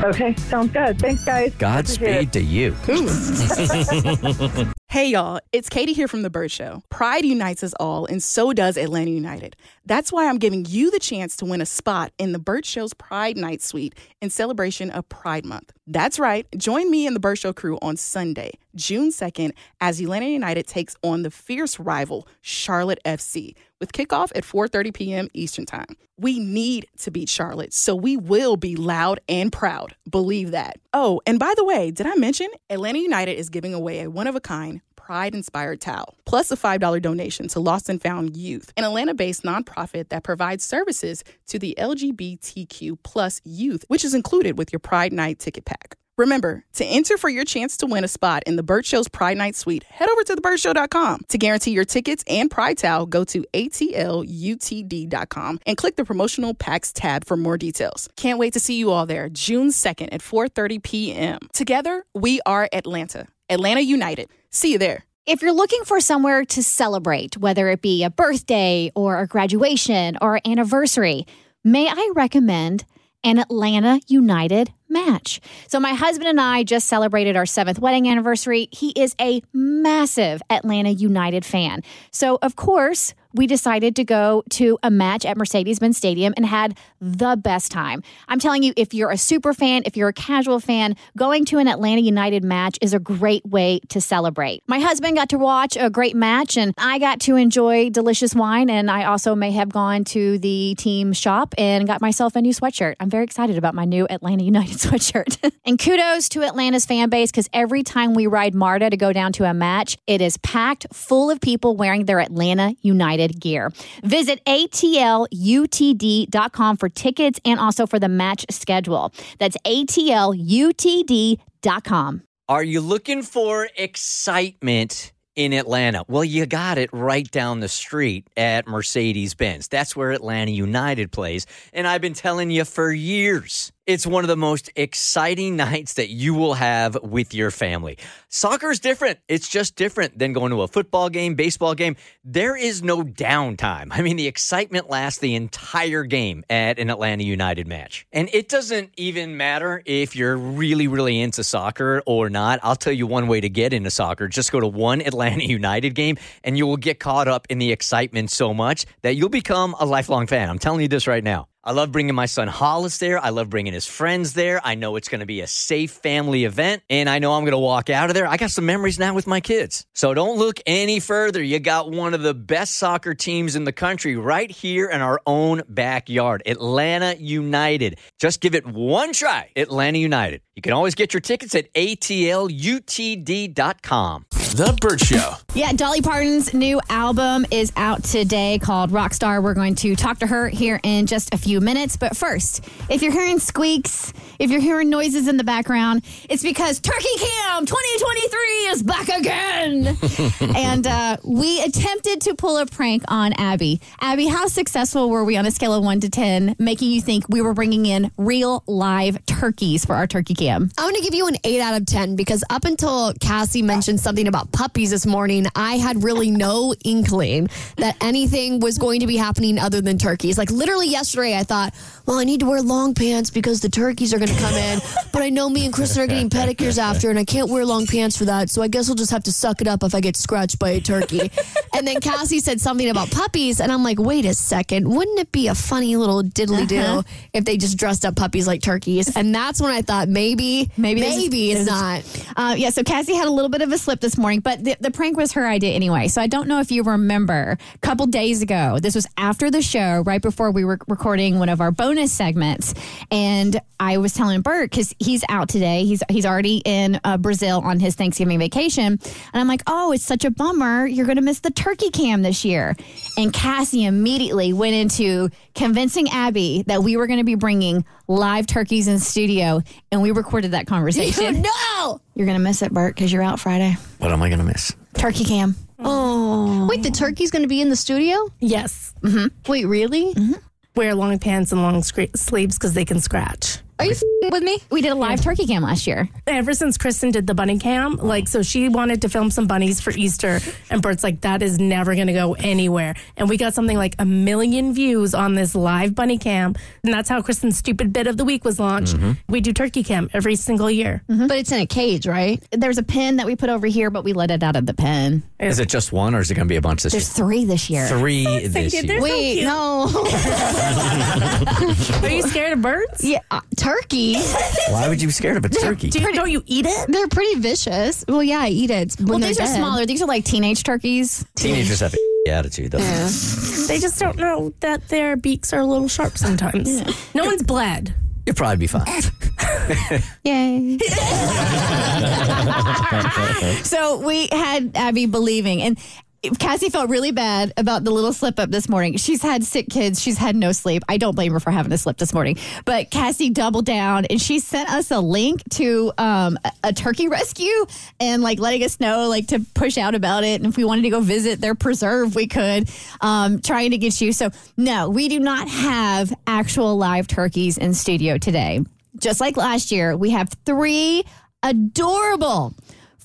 Okay. Sounds good. Thanks, guys. Godspeed to you. *laughs* Hey y'all, it's Katie here from The Bert Show. Pride unites us all, and so does Atlanta United. That's why I'm giving you the chance to win a spot in The Bert Show's Pride Night Suite in celebration of Pride Month. That's right, join me and The Bert Show crew on Sunday, June 2nd, as Atlanta United takes on the fierce rival, Charlotte FC, with kickoff at 4.30 p.m. Eastern Time. We need to beat Charlotte, so we will be loud and proud. Believe that. Oh, and by the way, did I mention Atlanta United is giving away a one-of-a-kind Pride Inspired Towel, plus a $5 donation to Lost and Found Youth, an Atlanta based nonprofit that provides services to the LGBTQ plus youth, which is included with your Pride Night ticket pack. Remember, to enter for your chance to win a spot in the Bert Show's Pride Night Suite, head over to thebertshow.com. To guarantee your tickets and Pride Towel, go to atlutd.com and click the promotional packs tab for more details. Can't wait to see you all there, June 2nd at 4:30 p.m. Together, we are Atlanta. Atlanta United. See you there. If you're looking for somewhere to celebrate, whether it be a birthday or a graduation or anniversary, may I recommend an Atlanta United match. So, my husband and I just celebrated our seventh wedding anniversary. He is a massive Atlanta United fan. So, of course, we decided to go to a match at Mercedes Benz Stadium and had the best time. I'm telling you, if you're a super fan, if you're a casual fan, going to an Atlanta United match is a great way to celebrate. My husband got to watch a great match, and I got to enjoy delicious wine. And I also may have gone to the team shop and got myself a new sweatshirt. I'm very excited about my new Atlanta United sweatshirt. *laughs* and kudos to Atlanta's fan base because every time we ride MARTA to go down to a match, it is packed full of people wearing their Atlanta United gear. Visit ATLUTD.com for tickets and also for the match schedule. That's ATLUTD.com. Are you looking for excitement in Atlanta? Well, you got it right down the street at Mercedes Benz. That's where Atlanta United plays. And I've been telling you for years. It's one of the most exciting *laughs* nights that you will have with your family. Soccer is different. It's just different than going to a football game, baseball game. There is no downtime. I mean, the excitement lasts the entire game at an Atlanta United match. And it doesn't even matter if you're really, really into soccer or not. I'll tell you one way to get into soccer. Just go to one *laughs* Atlanta United game and you will get caught up in the excitement so much that you'll become a lifelong fan. I'm telling you this right now. I love bringing my son Hollis there. I love bringing his friends there. I know it's going to be a safe family event, and I know I'm going to walk out of there. I got some memories now with my kids. So don't look any further. You got one of the best soccer teams in the country right here in our own backyard Atlanta United. Just give it one try. Atlanta United. You can always get your tickets at atlutd.com. The Bert Show. Yeah, Dolly Parton's new album is out today called Rockstar. We're going to talk to her here in just a few minutes. But first, if you're hearing squeaks, if you're hearing noises in the background, it's because Turkey Cam 2023 is back again. *laughs* and uh, we attempted to pull a prank on Abby. Abby, how successful were we on a scale of one to 10, making you think we were bringing in real live turkeys for our Turkey Cam? I'm going to give you an 8 out of 10 because up until Cassie mentioned something about puppies this morning, I had really no inkling that anything was going to be happening other than turkeys. Like literally yesterday, I thought, well, I need to wear long pants because the turkeys are going to come in, *laughs* but I know me and Kristen are getting pedicures after, and I can't wear long pants for that. So I guess I'll just have to suck it up if I get scratched by a turkey. *laughs* and then Cassie said something about puppies, and I'm like, wait a second, wouldn't it be a funny little diddly do if they just dressed up puppies like turkeys? And that's when I thought maybe, Maybe maybe, it's not. Uh, yeah, so Cassie had a little bit of a slip this morning, but the, the prank was her idea anyway. So I don't know if you remember a couple days ago. This was after the show, right before we were recording one of our bonus segments, and I was telling Bert because he's out today. He's he's already in uh, Brazil on his Thanksgiving vacation, and I'm like, oh, it's such a bummer. You're going to miss the turkey cam this year. And Cassie immediately went into convincing Abby that we were going to be bringing live turkeys in studio. And we recorded that conversation. *laughs* no. You're going to miss it, Bert, because you're out Friday. What am I going to miss? Turkey cam. Oh. Wait, the turkey's going to be in the studio? Yes. Hmm. Wait, really? Wear long pants and long sleeves because they can scratch. Are you with me? We did a live turkey cam last year. Ever since Kristen did the bunny cam, like, so she wanted to film some bunnies for Easter, and Bert's like, that is never going to go anywhere. And we got something like a million views on this live bunny cam. And that's how Kristen's stupid bit of the week was launched. We do turkey cam every single year. But it's in a cage, right? There's a pen that we put over here, but we let it out of the pen. Is it just one or is it going to be a bunch this There's three this year. *laughs* year? Three this They're year. Wait, cute. no. *laughs* Are you scared of birds? yeah, uh, turkey. Why would you be scared of a turkey? Do you, don't you eat it? They're pretty vicious. Well, yeah, I eat it when Well, they're these are dead. smaller. These are like teenage turkeys. Teenagers have a *laughs* attitude, though. They just don't know that their beaks are a little sharp sometimes. No one's bled. You'll probably be fine. *laughs* Yay. *laughs* so we had Abby believing, and Cassie felt really bad about the little slip up this morning. She's had sick kids. She's had no sleep. I don't blame her for having a slip this morning. But Cassie doubled down and she sent us a link to um, a, turkey rescue and like letting us know like to push out about it. And if we wanted to go visit their preserve, we could. Um, trying to get you. So no, we do not have actual live turkeys in studio today. Just like last year, we have three adorable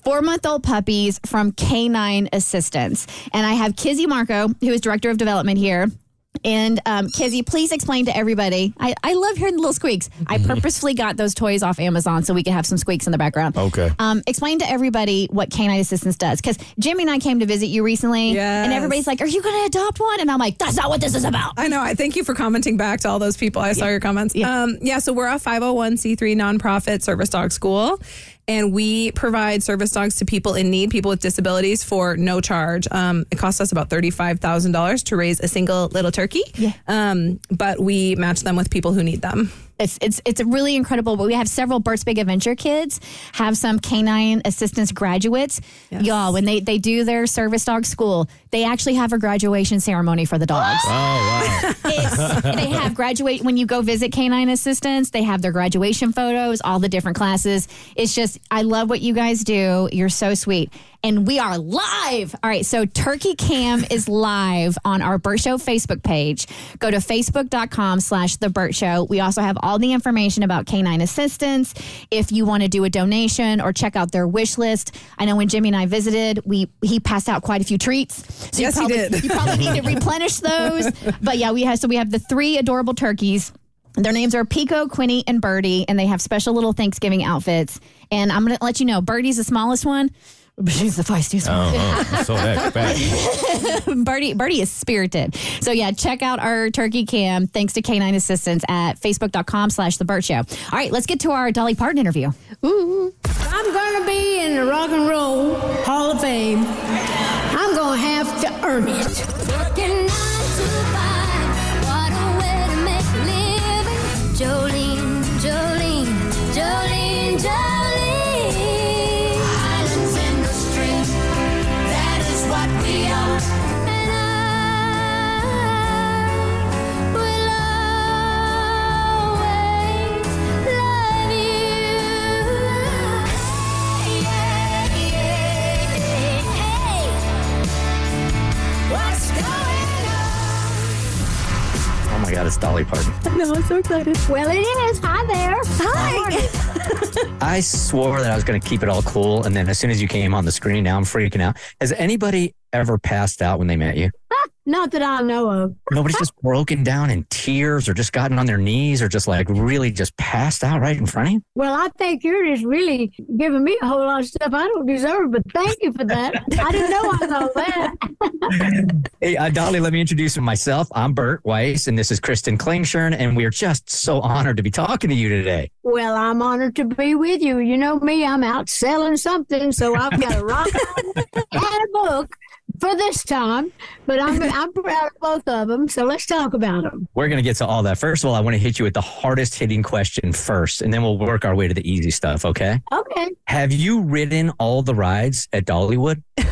four month old puppies from Canine Assistants. And I have Kizzy Marco, who is director of development here. And um, Kizzy, please explain to everybody. I, I love hearing the little squeaks. I purposefully got those toys off Amazon so we could have some squeaks in the background. Okay. Um, explain to everybody what Canine Assistants does. Because Jimmy and I came to visit you recently. Yes. And everybody's like, Are you going to adopt one? And I'm like, That's not what this is about. I know. I thank you for commenting back to all those people. I saw your comments. Yeah. Um, yeah, so we're a 501c3 nonprofit service dog school, and we provide service dogs to people in need, people with disabilities, for no charge. Um, it costs us about $35,000 to raise a single little turkey, Yeah. um, but we match them with people who need them. It's it's it's really incredible. But we have several Bert's Big Adventure kids, have some canine assistance graduates. Y'all, when they they do their service dog school, they actually have a graduation ceremony for the dogs. *gasps* Oh, wow. They have graduate when you go visit canine assistants. They have their graduation photos, all the different classes. It's just I love what you guys do. You're so sweet. And we are live. All right, so Turkey Cam is live on our Bert Show Facebook page. Go to facebook.com slash the Bert Show. We also have all the information about canine assistance. If you want to do a donation or check out their wish list. I know when Jimmy and I visited, we he passed out quite a few treats. So Yes, he you probably, did. You probably need to *laughs* replenish those. But yeah, we have so we have the three adorable turkeys. Their names are Pico, Quinny, and Birdie, and they have special little Thanksgiving outfits. And I'm going to let you know, Birdie's the smallest one, but she's the feistiest one. Uh-huh. So *laughs* that fact. Birdie, Birdie is spirited. So yeah, check out our turkey cam. Thanks to Canine Assistants at facebook.com slash the Bert Show. All right, let's get to our Dolly Parton interview. Ooh. I'm gonna be in the Rock and Roll Hall of Fame. I'm gonna have to earn it. It's Dolly Parton. No, I'm so excited. Well, it is. Hi there. Hi. *laughs* I swore that I was going to keep it all cool. And then as soon as you came on the screen, now I'm freaking out. Has anybody ever passed out when they met you? Not that I know of. Nobody's just broken down in tears or just gotten on their knees or just like really just passed out right in front of you? Well, I think you're just really giving me a whole lot of stuff I don't deserve, but thank you for that. I didn't know I was all that. *laughs* Hey, uh, Dolly, let me introduce myself. I'm Bert Weiss, and this is Kristen Klingshirn, and we are just so honored to be talking to you today. Well, I'm honored to be with you. You know me, I'm out selling something, so I've got a rock *laughs* and a book. For this time, but I'm *laughs* I'm proud of both of them. So let's talk about them. We're going to get to all that. First of all, I want to hit you with the hardest hitting question first, and then we'll work our way to the easy stuff, okay? Okay. Have you ridden all the rides at Dollywood? *laughs*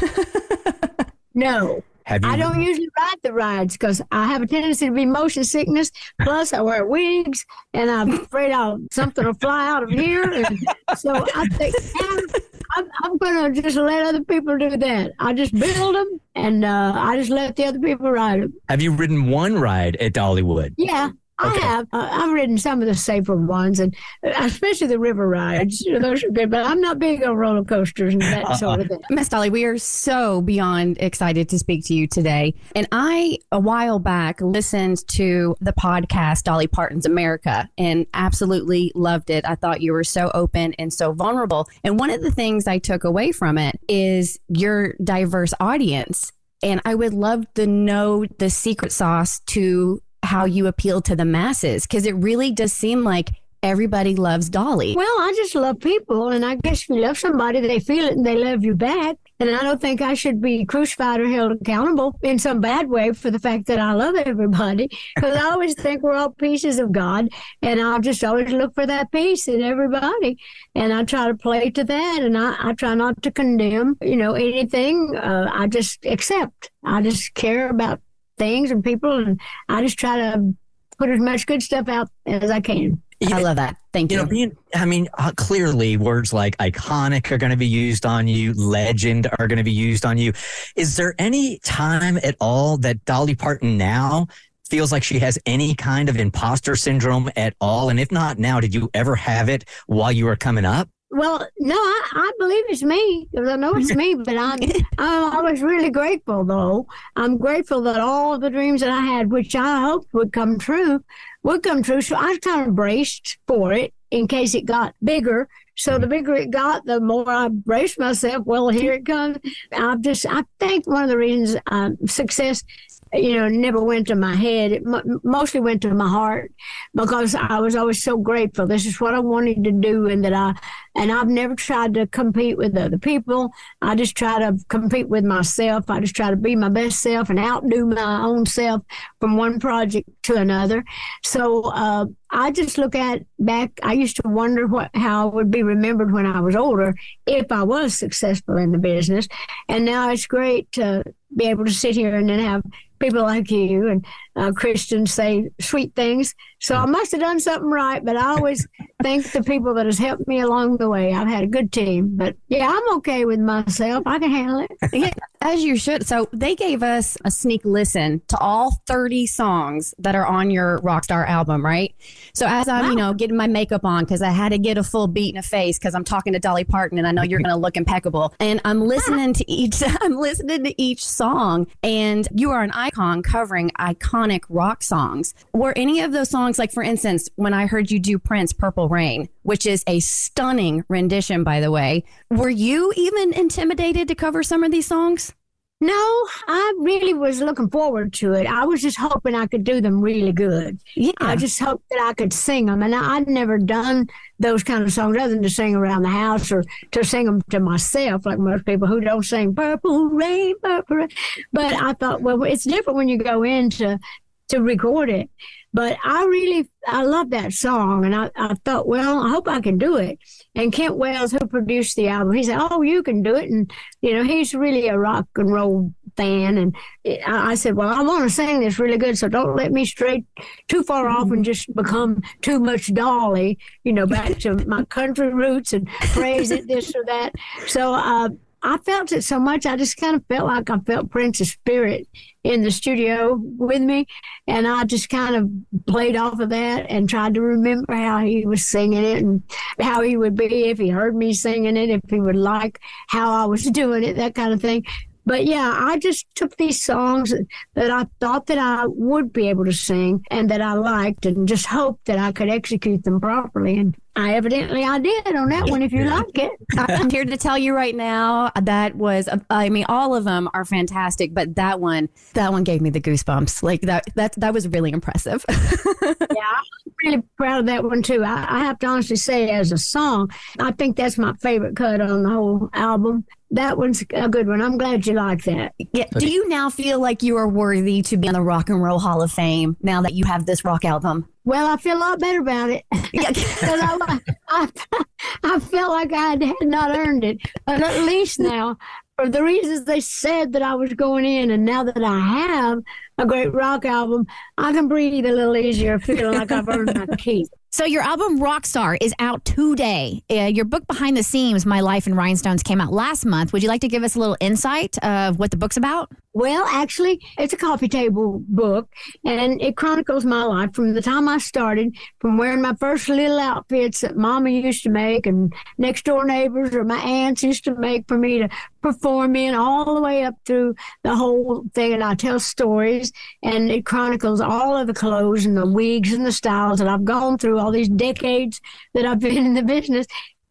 No. Have you? I don't usually ride the rides because I have a tendency to be motion sickness. Plus, I wear wigs, and I'm afraid I'll something will fly out of here. And so I think *laughs* I'm, I'm, going to just let other people do that. I just build them, and uh, I just let the other people ride them. Have you ridden one ride at Dollywood? Yeah, I have. Uh, I've ridden some of the safer ones, and uh, especially the river rides. You know, those are good. But I'm not big on roller coasters and that sort of thing. Miss Dolly, we are so beyond excited to speak to you today. And I, a while back, listened to the podcast Dolly Parton's America and absolutely loved it. I thought you were so open and so vulnerable. And one of the things I took away from it is your diverse audience. And I would love to know the secret sauce to how you appeal to the masses because it really does seem like everybody loves Dolly. Well, I just love people, and I guess if you love somebody, they feel it and they love you back. And I don't think I should be crucified or held accountable in some bad way for the fact that I love everybody, because I always think we're all pieces of God, and I'll just always look for that piece in everybody, and I try to play to that, and I, I try not to condemn, you know, anything. Uh, I just accept. I just care about things and people, and I just try to put as much good stuff out as I can. I love that. Thank you. know, being, I mean, uh, clearly words like iconic are going to be used on you, legend are going to be used on you. Is there any time at all that Dolly Parton now feels like she has any kind of imposter syndrome at all? And if not now, did you ever have it while you were coming up? Well, no, I, I believe it's me 'cause I know it's me, but I'm *laughs* I'm always really grateful though. I'm grateful that all the dreams that I had, which I hoped would come true, would come true. So I kind of braced for it in case it got bigger. So the bigger it got, the more I braced myself. Well, here it comes. I've just I think one of the reasons um, success you know, never went to my head. It mo- mostly went to my heart because I was always so grateful. This is what I wanted to do, and that I, and I've never tried to compete with other people. I just try to compete with myself. I just try to be my best self and outdo my own self from one project to another. So uh, I just look at back. I used to wonder what how I would be remembered when I was older if I was successful in the business, and now it's great to be able to sit here and then have people like you and uh, Christians say sweet things. So I must have done something right, but I always *laughs* thank the people that has helped me along the way. I've had a good team, but yeah, I'm okay with myself. I can handle it. *laughs* Yeah, as you should. So they gave us a sneak listen to all 30 songs that are on your Rockstar album, right? So as I'm, you know, getting my makeup on because I had to get a full beat in the face because I'm talking to Dolly Parton and I know you're going to look impeccable. And I'm listening to each, *laughs* I'm listening to each song, and you are an icon covering iconic rock songs. Were any of those songs, like for instance, when I heard you do Prince Purple Rain, which is a stunning rendition, by the way, were you even intimidated to cover some of these songs? No, I really was looking forward to it. I was just hoping I could do them really good. Yeah. I just hoped that I could sing them. And I, I'd never done those kind of songs other than to sing around the house or to sing them to myself, like most people who don't sing Purple Rain, Purple Rain. But I thought, well, it's different when you go in to, to record it. But I really, I love that song. And I, I thought, well, I hope I can do it. And Kent Wells, who produced the album, he said, oh, you can do it. And, you know, he's really a rock and roll fan. And I I said, well, I want to sing this really good. So don't let me stray too far off and just become too much Dolly, you know, back to my country roots and praise it, this or that. So, uh, I felt it so much. I just kind of felt like I felt Prince's spirit in the studio with me. And I just kind of played off of that and tried to remember how he was singing it and how he would be if he heard me singing it, if he would like how I was *laughs* doing it, that kind of thing. But yeah, I just took these songs that I thought that I would be able to sing and that I liked and just hoped that I could execute them properly. And I evidently I did on that one. If you like it, *laughs* *laughs* I'm here to tell you right now uh, that was uh, I mean all of them are fantastic, but that one that one gave me the goosebumps. Like that that that was really impressive. *laughs* yeah, I'm really proud of that one too. I, I have to honestly say, as a song, I think that's my favorite cut on the whole album. That one's a good one. I'm glad you like that. Yeah. Do you now feel like you are worthy to be in the Rock and Roll Hall of Fame now that you have this rock album? Well, I feel a lot better about it. *laughs* Because I, I, I felt like I had not earned it. But at least now, for the reasons they said that I was going in, and now that I have a great rock album, I can breathe a little easier, feeling like I've earned my *laughs* keep. So your album Rockstar is out today. Uh, your book Behind the Seams, My Life in Rhinestones, came out last month. Would you like to give us a little insight of what the book's about? Well, actually, it's a coffee table book, and it chronicles my life from the time I started, from wearing my first little outfits that Mama used to make, and next door neighbors or my aunts used to make for me to perform in, all the way up through the whole thing. And I tell stories, and it chronicles all of the clothes and the wigs and the styles that I've gone through all these decades that I've been in the business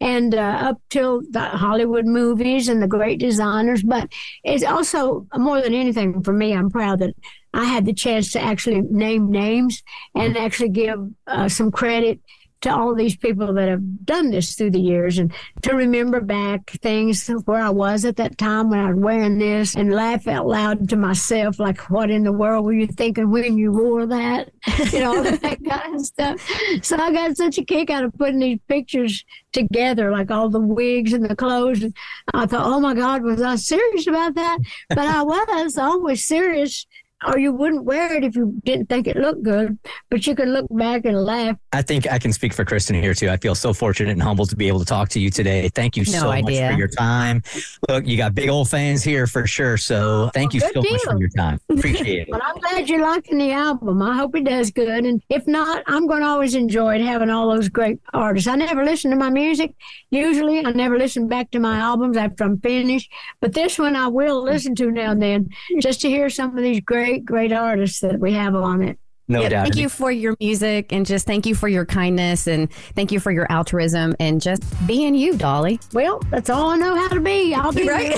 and uh, up till the Hollywood movies and the great designers. But it's also more than anything for me, I'm proud that I had the chance to actually name names and actually give uh, some credit to all these people that have done this through the years and to remember back things where I was at that time when I was wearing this and laugh out loud to myself, like, what in the world were you thinking when you wore that? *laughs* you know, *laughs* that kind of stuff. So I got such a kick out of putting these pictures together, like all the wigs and the clothes. And I thought, oh my God, was I serious about that? But I was always serious or you wouldn't wear it if you didn't think it looked good, but you could look back and laugh. I think I can speak for Kristen here too. I feel so fortunate and humbled to be able to talk to you today. Thank you No so idea. much for your time. Look, you got big old fans here for sure. So thank you Good so much for your time. *laughs* Appreciate it. But I'm glad you're liking the album. I hope it does good. And if not, I'm going to always enjoy it having all those great artists. I never listen to my music. Usually, I never listen back to my albums after I'm finished. But this one I will listen to now and then just to hear some of these great, great great artists that we have on it. No Yeah, doubt. Thank you for your music and just thank you for your kindness and thank you for your altruism and just being you, Dolly. Well, that's all I know how to be. I'll be *laughs* Right.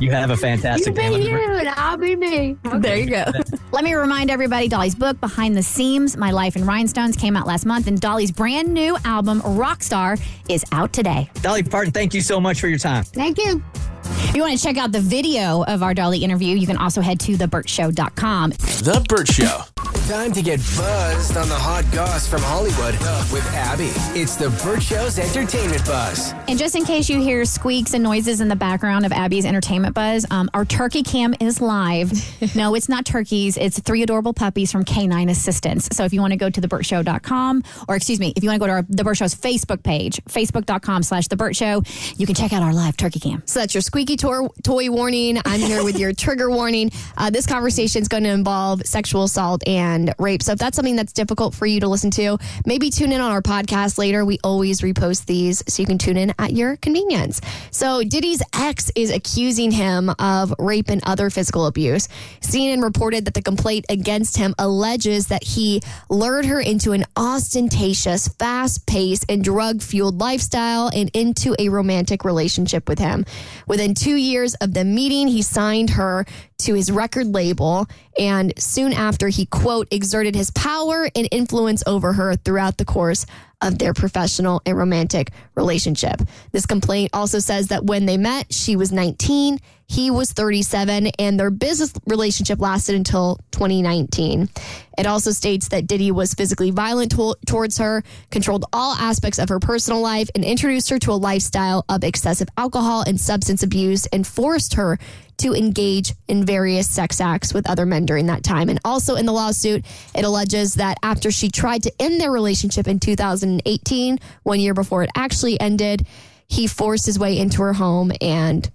You have a fantastic *laughs* You be day. you, and I'll be me. There you go. *laughs* Let me remind everybody Dolly's book, Behind the Seams My Life in Rhinestones, came out last month, and Dolly's brand new album, Rockstar, is out today. Dolly Parton, thank you so much for your time. Thank you. If you want to check out the video of our Dolly interview, you can also head to thebertshow.com. The Bert Show. Time to get buzzed on the hot goss from Hollywood with Abby. It's the Bert Show's entertainment buzz. And just in case you hear squeaks and noises in the background of Abby's entertainment buzz, um, our turkey cam is live. *laughs* no, it's not turkeys. It's three adorable puppies from Canine Assistants. So if you want to go to thebertshow.com, or excuse me, if you want to go to our, The Bert Show's Facebook page, facebook.com slash The Bert Show, you can check out our live turkey cam. So that's your squeaky toy, toy warning. I'm here with your trigger warning. Uh, this conversation is going to involve sexual assault and rape. So if that's something that's difficult for you to listen to, maybe tune in on our podcast later. We always repost these so you can tune in at your convenience. So Diddy's ex is accusing him of rape and other physical abuse. CNN reported that the complaint against him alleges that he lured her into an ostentatious, fast paced, and drug fueled lifestyle and into a romantic relationship with him. Within two years of the meeting, he signed her to his record label. And soon after, he, quote, exerted his power and influence over her throughout the course of their professional and romantic relationship. This complaint also says that when they met, she was 19, he was 37, and their business relationship lasted until 2019. It also states that Diddy was physically violent to- towards her, controlled all aspects of her personal life, and introduced her to a lifestyle of excessive alcohol and substance abuse, and forced her to engage in various sex acts with other men during that time. And also in the lawsuit, it alleges that after she tried to end their relationship in 2018, one year before it actually ended, he forced his way into her home and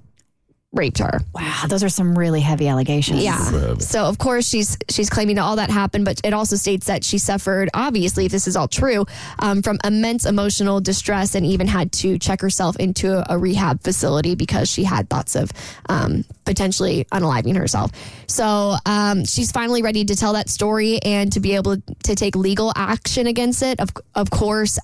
raped her. Wow, those are some really heavy allegations. Yeah. So of course she's she's claiming all that happened, but it also states that she suffered, obviously, if this is all true, um, from immense emotional distress and even had to check herself into a rehab facility because she had thoughts of um, potentially unaliving herself. So um, she's finally ready to tell that story and to be able to take legal action against it. Of of course.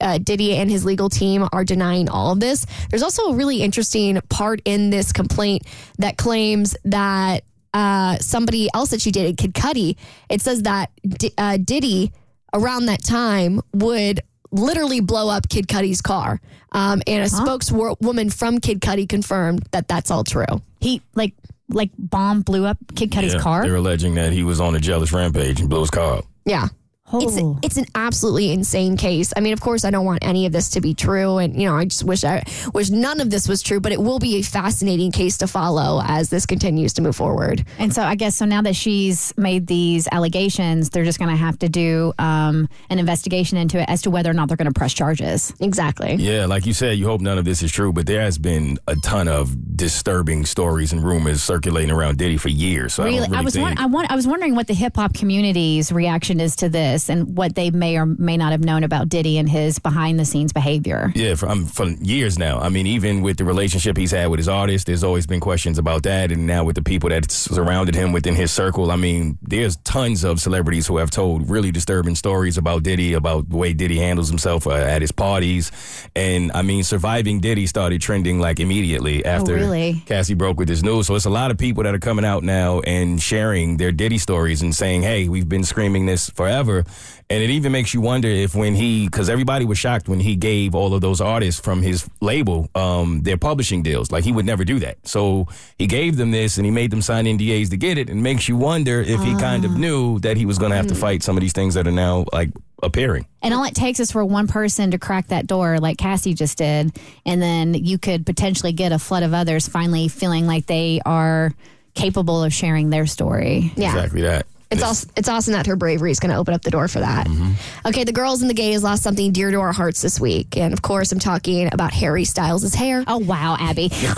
Uh, Diddy and his legal team are denying all of this. There's also a really interesting part in this complaint that claims that uh, somebody else that she dated, Kid Cudi, it says that D- uh, Diddy around that time would literally blow up Kid Cudi's car. Um, and a spokeswoman from Kid Cudi confirmed that that's all true. He like like bomb blew up Kid Cudi's Yeah, car. They're alleging that he was on a jealous rampage and blew his car up. Yeah. It's, it's an absolutely insane case. I mean, of course, I don't want any of this to be true, and you know, I just wish I wish none of this was true. But it will be a fascinating case to follow as this continues to move forward. And so I guess so now that she's made these allegations, they're just going to have to do um, an investigation into it as to whether or not they're going to press charges. Exactly. Yeah, like you said, you hope none of this is true, but there has been a ton of disturbing stories and rumors circulating around Diddy for years. So I, really, don't really I was think, won- I, want- I was wondering what the hip hop community's reaction is to this and what they may or may not have known about Diddy and his behind the scenes behavior. Yeah, for, um, for years now. I mean, even with the relationship he's had with his artists, there's always been questions about that. And now with the people that surrounded him within his circle, I mean, there's tons of celebrities who have told really disturbing stories about Diddy, about the way Diddy handles himself uh, at his parties. And I mean, surviving Diddy started trending like immediately after really? Cassie broke with this news. So it's a lot of people that are coming out now and sharing their Diddy stories and saying, hey, we've been screaming this forever. And it even makes you wonder if when he, because everybody was shocked when he gave all of those artists from his label um, their publishing deals. Like he would never do that. So he gave them this and he made them sign NDAs to get it. And makes you wonder if he kind of knew that he was going to have to fight some of these things that are now like appearing. And all it takes is for one person to crack that door, like Cassie just did, and then you could potentially get a flood of others finally feeling like they are capable of sharing their story. Yeah. Exactly that. It's awesome, it's awesome that her bravery is going to open up the door for that. Mm-hmm. Okay, the girls and the gays lost something dear to our hearts this week. And of course, I'm talking about Harry Styles' hair. Oh, wow, Abby. *laughs* *laughs*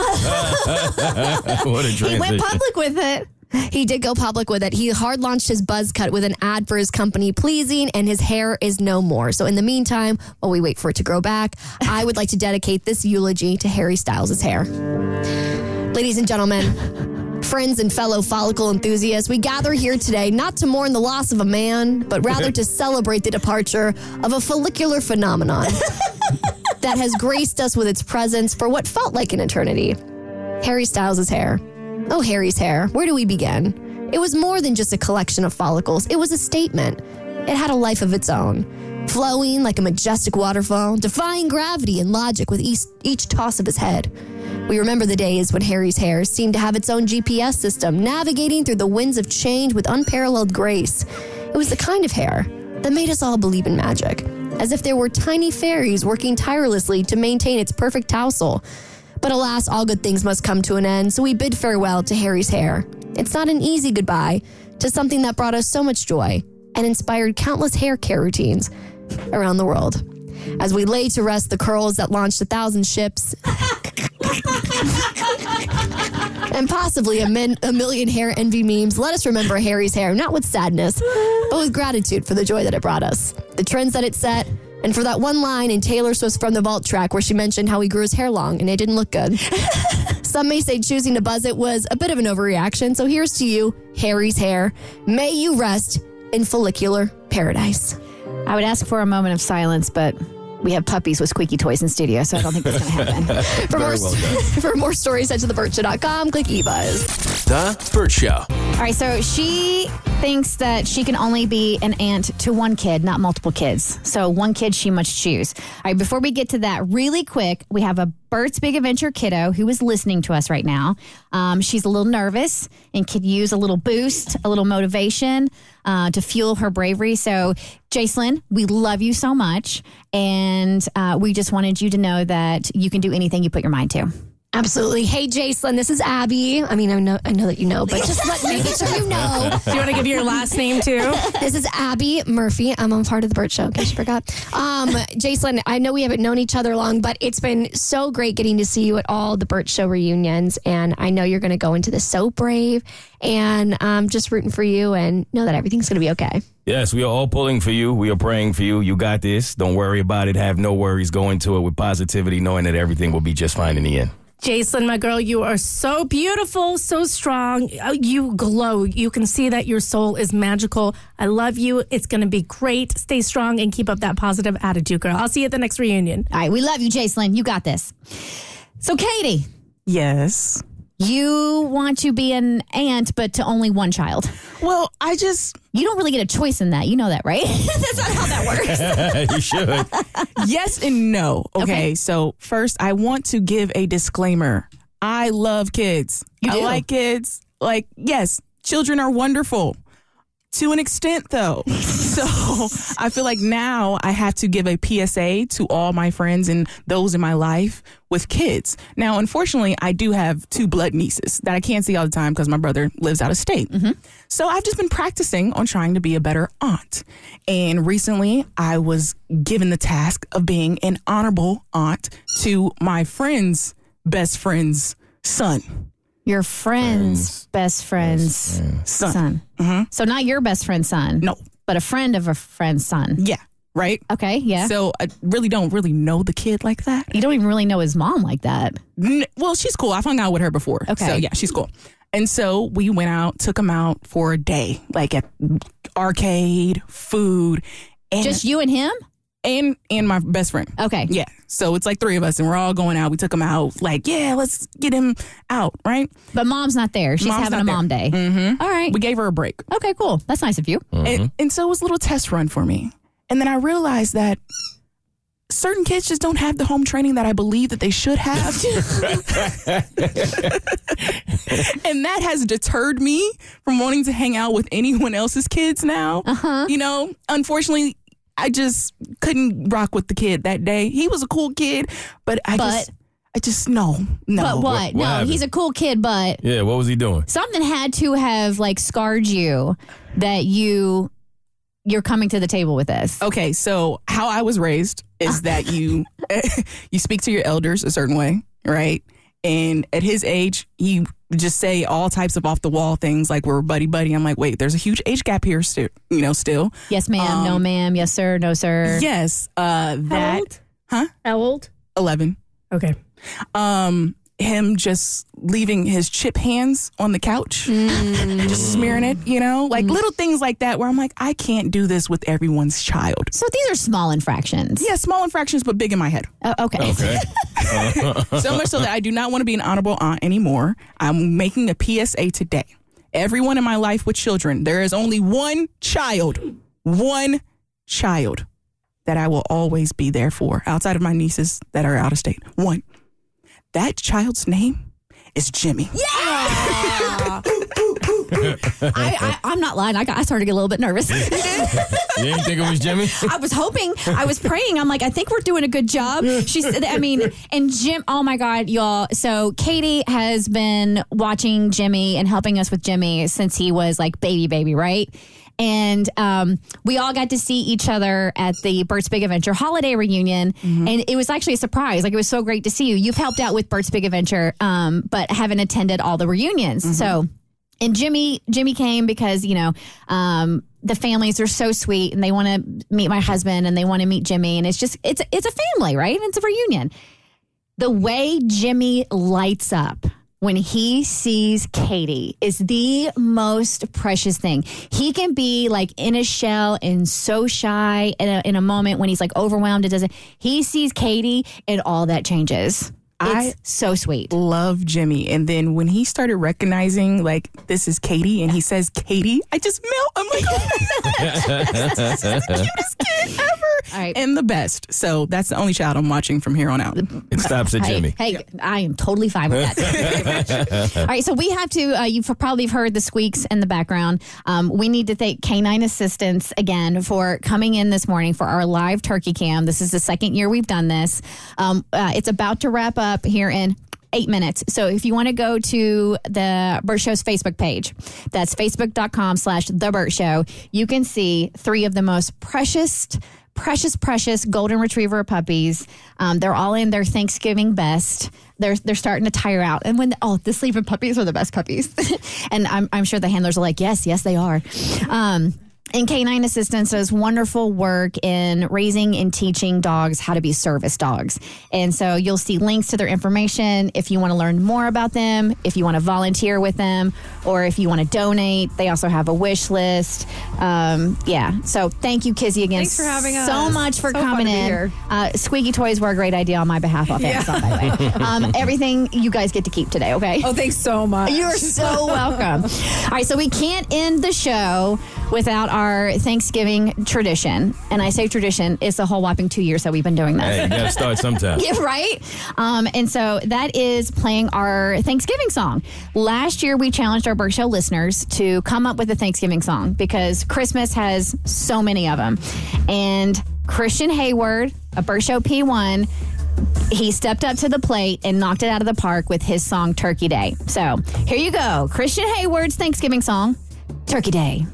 what a he went public with it. He did go public with it. He hard launched his buzz cut with an ad for his company Pleasing, and his hair is no more. So, in the meantime, while we wait for it to grow back, *laughs* I would like to dedicate this eulogy to Harry Styles' hair. Ladies and gentlemen, friends and fellow follicle enthusiasts, we gather here today not to mourn the loss of a man, but rather *laughs* to celebrate the departure of a follicular phenomenon *laughs* that has graced us with its presence for what felt like an eternity. Harry Styles' hair. Oh, Harry's hair. Where do we begin? It was more than just a collection of follicles, it was a statement. It had a life of its own, flowing like a majestic waterfall, defying gravity and logic with each, each toss of his head. We remember the days when Harry's hair seemed to have its own GPS system, navigating through the winds of change with unparalleled grace. It was the kind of hair that made us all believe in magic, as if there were tiny fairies working tirelessly to maintain its perfect tousle. But alas, all good things must come to an end, so we bid farewell to Harry's hair. It's not an easy goodbye to something that brought us so much joy and inspired countless hair care routines around the world. As we lay to rest the curls that launched a thousand ships *laughs* *laughs* and possibly a, min- a million hair envy memes, let us remember Harry's hair, not with sadness, but with gratitude for the joy that it brought us, the trends that it set, and for that one line in Taylor Swift's From the Vault track where she mentioned how he grew his hair long and it didn't look good. *laughs* Some may say choosing to buzz it was a bit of an overreaction, so here's to you, Harry's hair. May you rest in follicular paradise. I would ask for a moment of silence, but we have puppies with squeaky toys in studio, so I don't think that's going *laughs* to happen. For more, *laughs* for more stories, head to thebertshow.com, click eBuzz. The Bert Show. All right, so she thinks that she can only be an aunt to one kid, not multiple kids. So one kid she must choose. All right, before we get to that, really quick, we have a Bert's Big Adventure kiddo who is listening to us right now. Um, she's a little nervous and could use a little boost, a little motivation uh, to fuel her bravery. So, Jacelyn, we love you so much. And uh, we just wanted you to know that you can do anything you put your mind to. Absolutely. Hey, Jacelyn, this is Abby. I mean, I know, I know that you know, but just let making sure you know. *laughs* Do you want to give your last name too? *laughs* This is Abby Murphy. I'm a part of the Bert Show, in case you forgot. Um, Jacelyn, I know we haven't known each other long, but it's been so great getting to see you at all the Bert Show reunions. And I know you're going to go into this so brave. And I'm just rooting for you and know that everything's going to be okay. Yes, we are all pulling for you. We are praying for you. You got this. Don't worry about it. Have no worries. Go into it with positivity, knowing that everything will be just fine in the end. Jacelyn, my girl, you are so beautiful, so strong. Uh, You glow. You can see that your soul is magical. I love you. It's going to be great. Stay strong and keep up that positive attitude, girl. I'll see you at the next reunion. All right, we love you, Jacelyn. You got this. So, Katie, Yes. You want to be an aunt, but to only one child. Well, I just You don't really get a choice in that. You know that, right? *laughs* That's not how that works. *laughs* *laughs* you should. yes and no. Okay? Okay. So first, I want to give a disclaimer. I love kids. You I do? like kids. Like yes, children are wonderful. To an extent, though. *laughs* so I feel like now I have to give a PSA to all my friends and those in my life with kids. Now, unfortunately, I do have two blood nieces that I can't see all the time because my brother lives out of state. Mm-hmm. So I've just been practicing on trying to be a better aunt. And recently, I was given the task of being an honorable aunt to my friend's best friend's son. Your friend's best friend's son. Mm-hmm. So, not your best friend's son. No. But a friend of a friend's son. Yeah, right? Okay, yeah. So I really don't really know the kid like that. you don't even really know his mom like that. N- Well, she's cool. I've hung out with her before. Okay. So yeah, she's cool. And so we went out, took him out for a day, like at arcade, food, and Just you and him? And and my best friend. Okay. Yeah. So it's like three of us, and we're all going out. We took him out, like yeah, let's get him out, right? But mom's not there. She's Mom's having a not mom day. Mm-hmm. All right. We gave her a break, Okay, cool. That's nice of you. and, and so it was a little test run for me. And then I realized that certain kids just don't have the home training that I believe that they should have. *laughs* *laughs* and that has deterred me from wanting to hang out with anyone else's kids now. Uh-huh. You know, unfortunately, I just couldn't rock with the kid that day. He was a cool kid, but I But- just I just no, no. But what? what no, happened? he's a cool kid, but Yeah, what was he doing? something had to have like scarred you that you you're coming to the table with this. Okay, so how I was raised is *laughs* that you *laughs* you speak to your elders a certain way, right? And at his age, he would just say all types of off the wall things like we're buddy buddy. I'm like, wait, there's a huge age gap here, still, you know, still. Yes, ma'am. no, ma'am. Yes, sir. No, sir. Yes, uh, that old? huh? How old? Eleven. Okay. Um, him just leaving his chip hands on the couch, *laughs* just mm. smearing it, you know, like mm. little things like that. Where I'm like, I can't do this with everyone's child. So these are small infractions. Yeah, small infractions, but big in my head. Oh, okay. Okay. *laughs* so much so that I do not want to be an honorable aunt anymore. I'm making a PSA today. Everyone in my life with children, there is only one child, one child that I will always be there for outside of my nieces that are out of state. One. That child's name is Jimmy. *laughs* I, I, I'm not lying. I, got, I started to get a little bit nervous. *laughs* You didn't think it was Jimmy? I was hoping, I was praying. I'm like, I think we're doing a good job. She said, I mean, and Jim, oh my God, y'all. So Katie has been watching Jimmy and helping us with Jimmy since he was like baby, baby, right? And um, we all got to see each other at the Bert's Big Adventure holiday reunion. And it was actually a surprise. Like, it was so great to see you. You've helped out with Bert's Big Adventure, um, but haven't attended all the reunions. So, and Jimmy Jimmy came because you know um, the families are so sweet and they want to meet my husband and they want to meet Jimmy and it's just it's it's a family right it's a reunion. The way Jimmy lights up when he sees Katie is the most precious thing. He can be like in a shell and so shy in a, in a moment when he's like overwhelmed. It doesn't. He sees Katie and all that changes. It's I- so sweet. Love Jimmy. And then when he started recognizing, like, this is Katie, and he says Katie, I just melt. I'm like, oh my God, *laughs* that's the cutest kid ever. All right. And the best. So that's the only child I'm watching from here on out. It stops at Hey, Jimmy. Hey, I am totally fine with that. Thank you very much. All right, so we have to. Uh, you've probably heard the squeaks in the background. Um, we need to thank Canine Assistants again for coming in this morning for our live turkey cam. This is the second year we've done this. Um, uh, it's about to wrap up here in eight minutes. So if you want to go to the Bert Show's Facebook page, that's facebook.com slash The Bert Show, you can see three of the most precious, precious, precious golden retriever puppies. Um, they're all in their Thanksgiving best. They're, they're starting to tire out. And when, oh, the sleeping puppies are the best puppies. *laughs* and I'm, I'm sure the handlers are like, yes, yes, they are. Um, and Canine Assistants does wonderful work in raising and teaching dogs how to be service dogs. And so you'll see links to their information if you want to learn more about them, if you want to volunteer with them, or if you want to donate. They also have a wish list. Um, yeah. So thank you, Kizzy, again. Thanks for having So us. much for So coming in. Uh, squeaky toys were a great idea on my behalf off Yeah. Amazon, by the way. Um, everything you guys get to keep today, okay? Oh, thanks so much. You're so welcome. *laughs* All right, so we can't end the show without our Thanksgiving tradition. And I say tradition, it's a whole whopping two years that we've been doing this. Hey, you got to start sometime. *laughs* Yeah, right? Um, and so that is playing our Thanksgiving song. Last year, we challenged our Bert Show listeners to come up with a Thanksgiving song because Christmas has so many of them. And Christian Hayward, a Bert Show P1, he stepped up to the plate and knocked it out of the park with his song Turkey Day. So here you go Christian Hayward's Thanksgiving song, Turkey Day.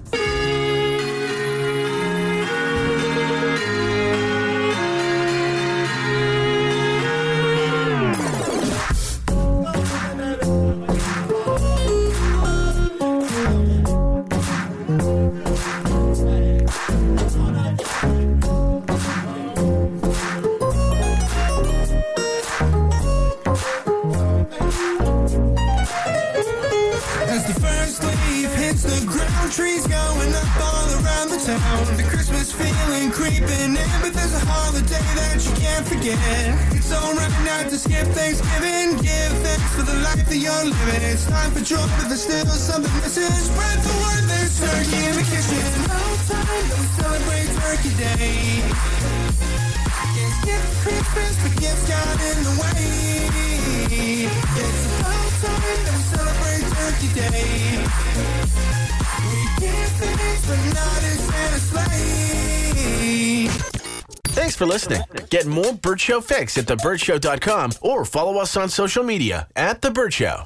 You. It's alright not to skip Thanksgiving. Give thanks for the life that you're living. It's time for joy, but there's still something missing. Spread the word, there's turkey in the kitchen. No time to celebrate Turkey Day. Can't skip Christmas, but gifts got in the way. It's about time we celebrate Turkey Day. We give thanks, but not Santa's sleigh. Thanks for listening. Get more Bert Show fix at thebertshow.com or follow us on social media at The Bert Show.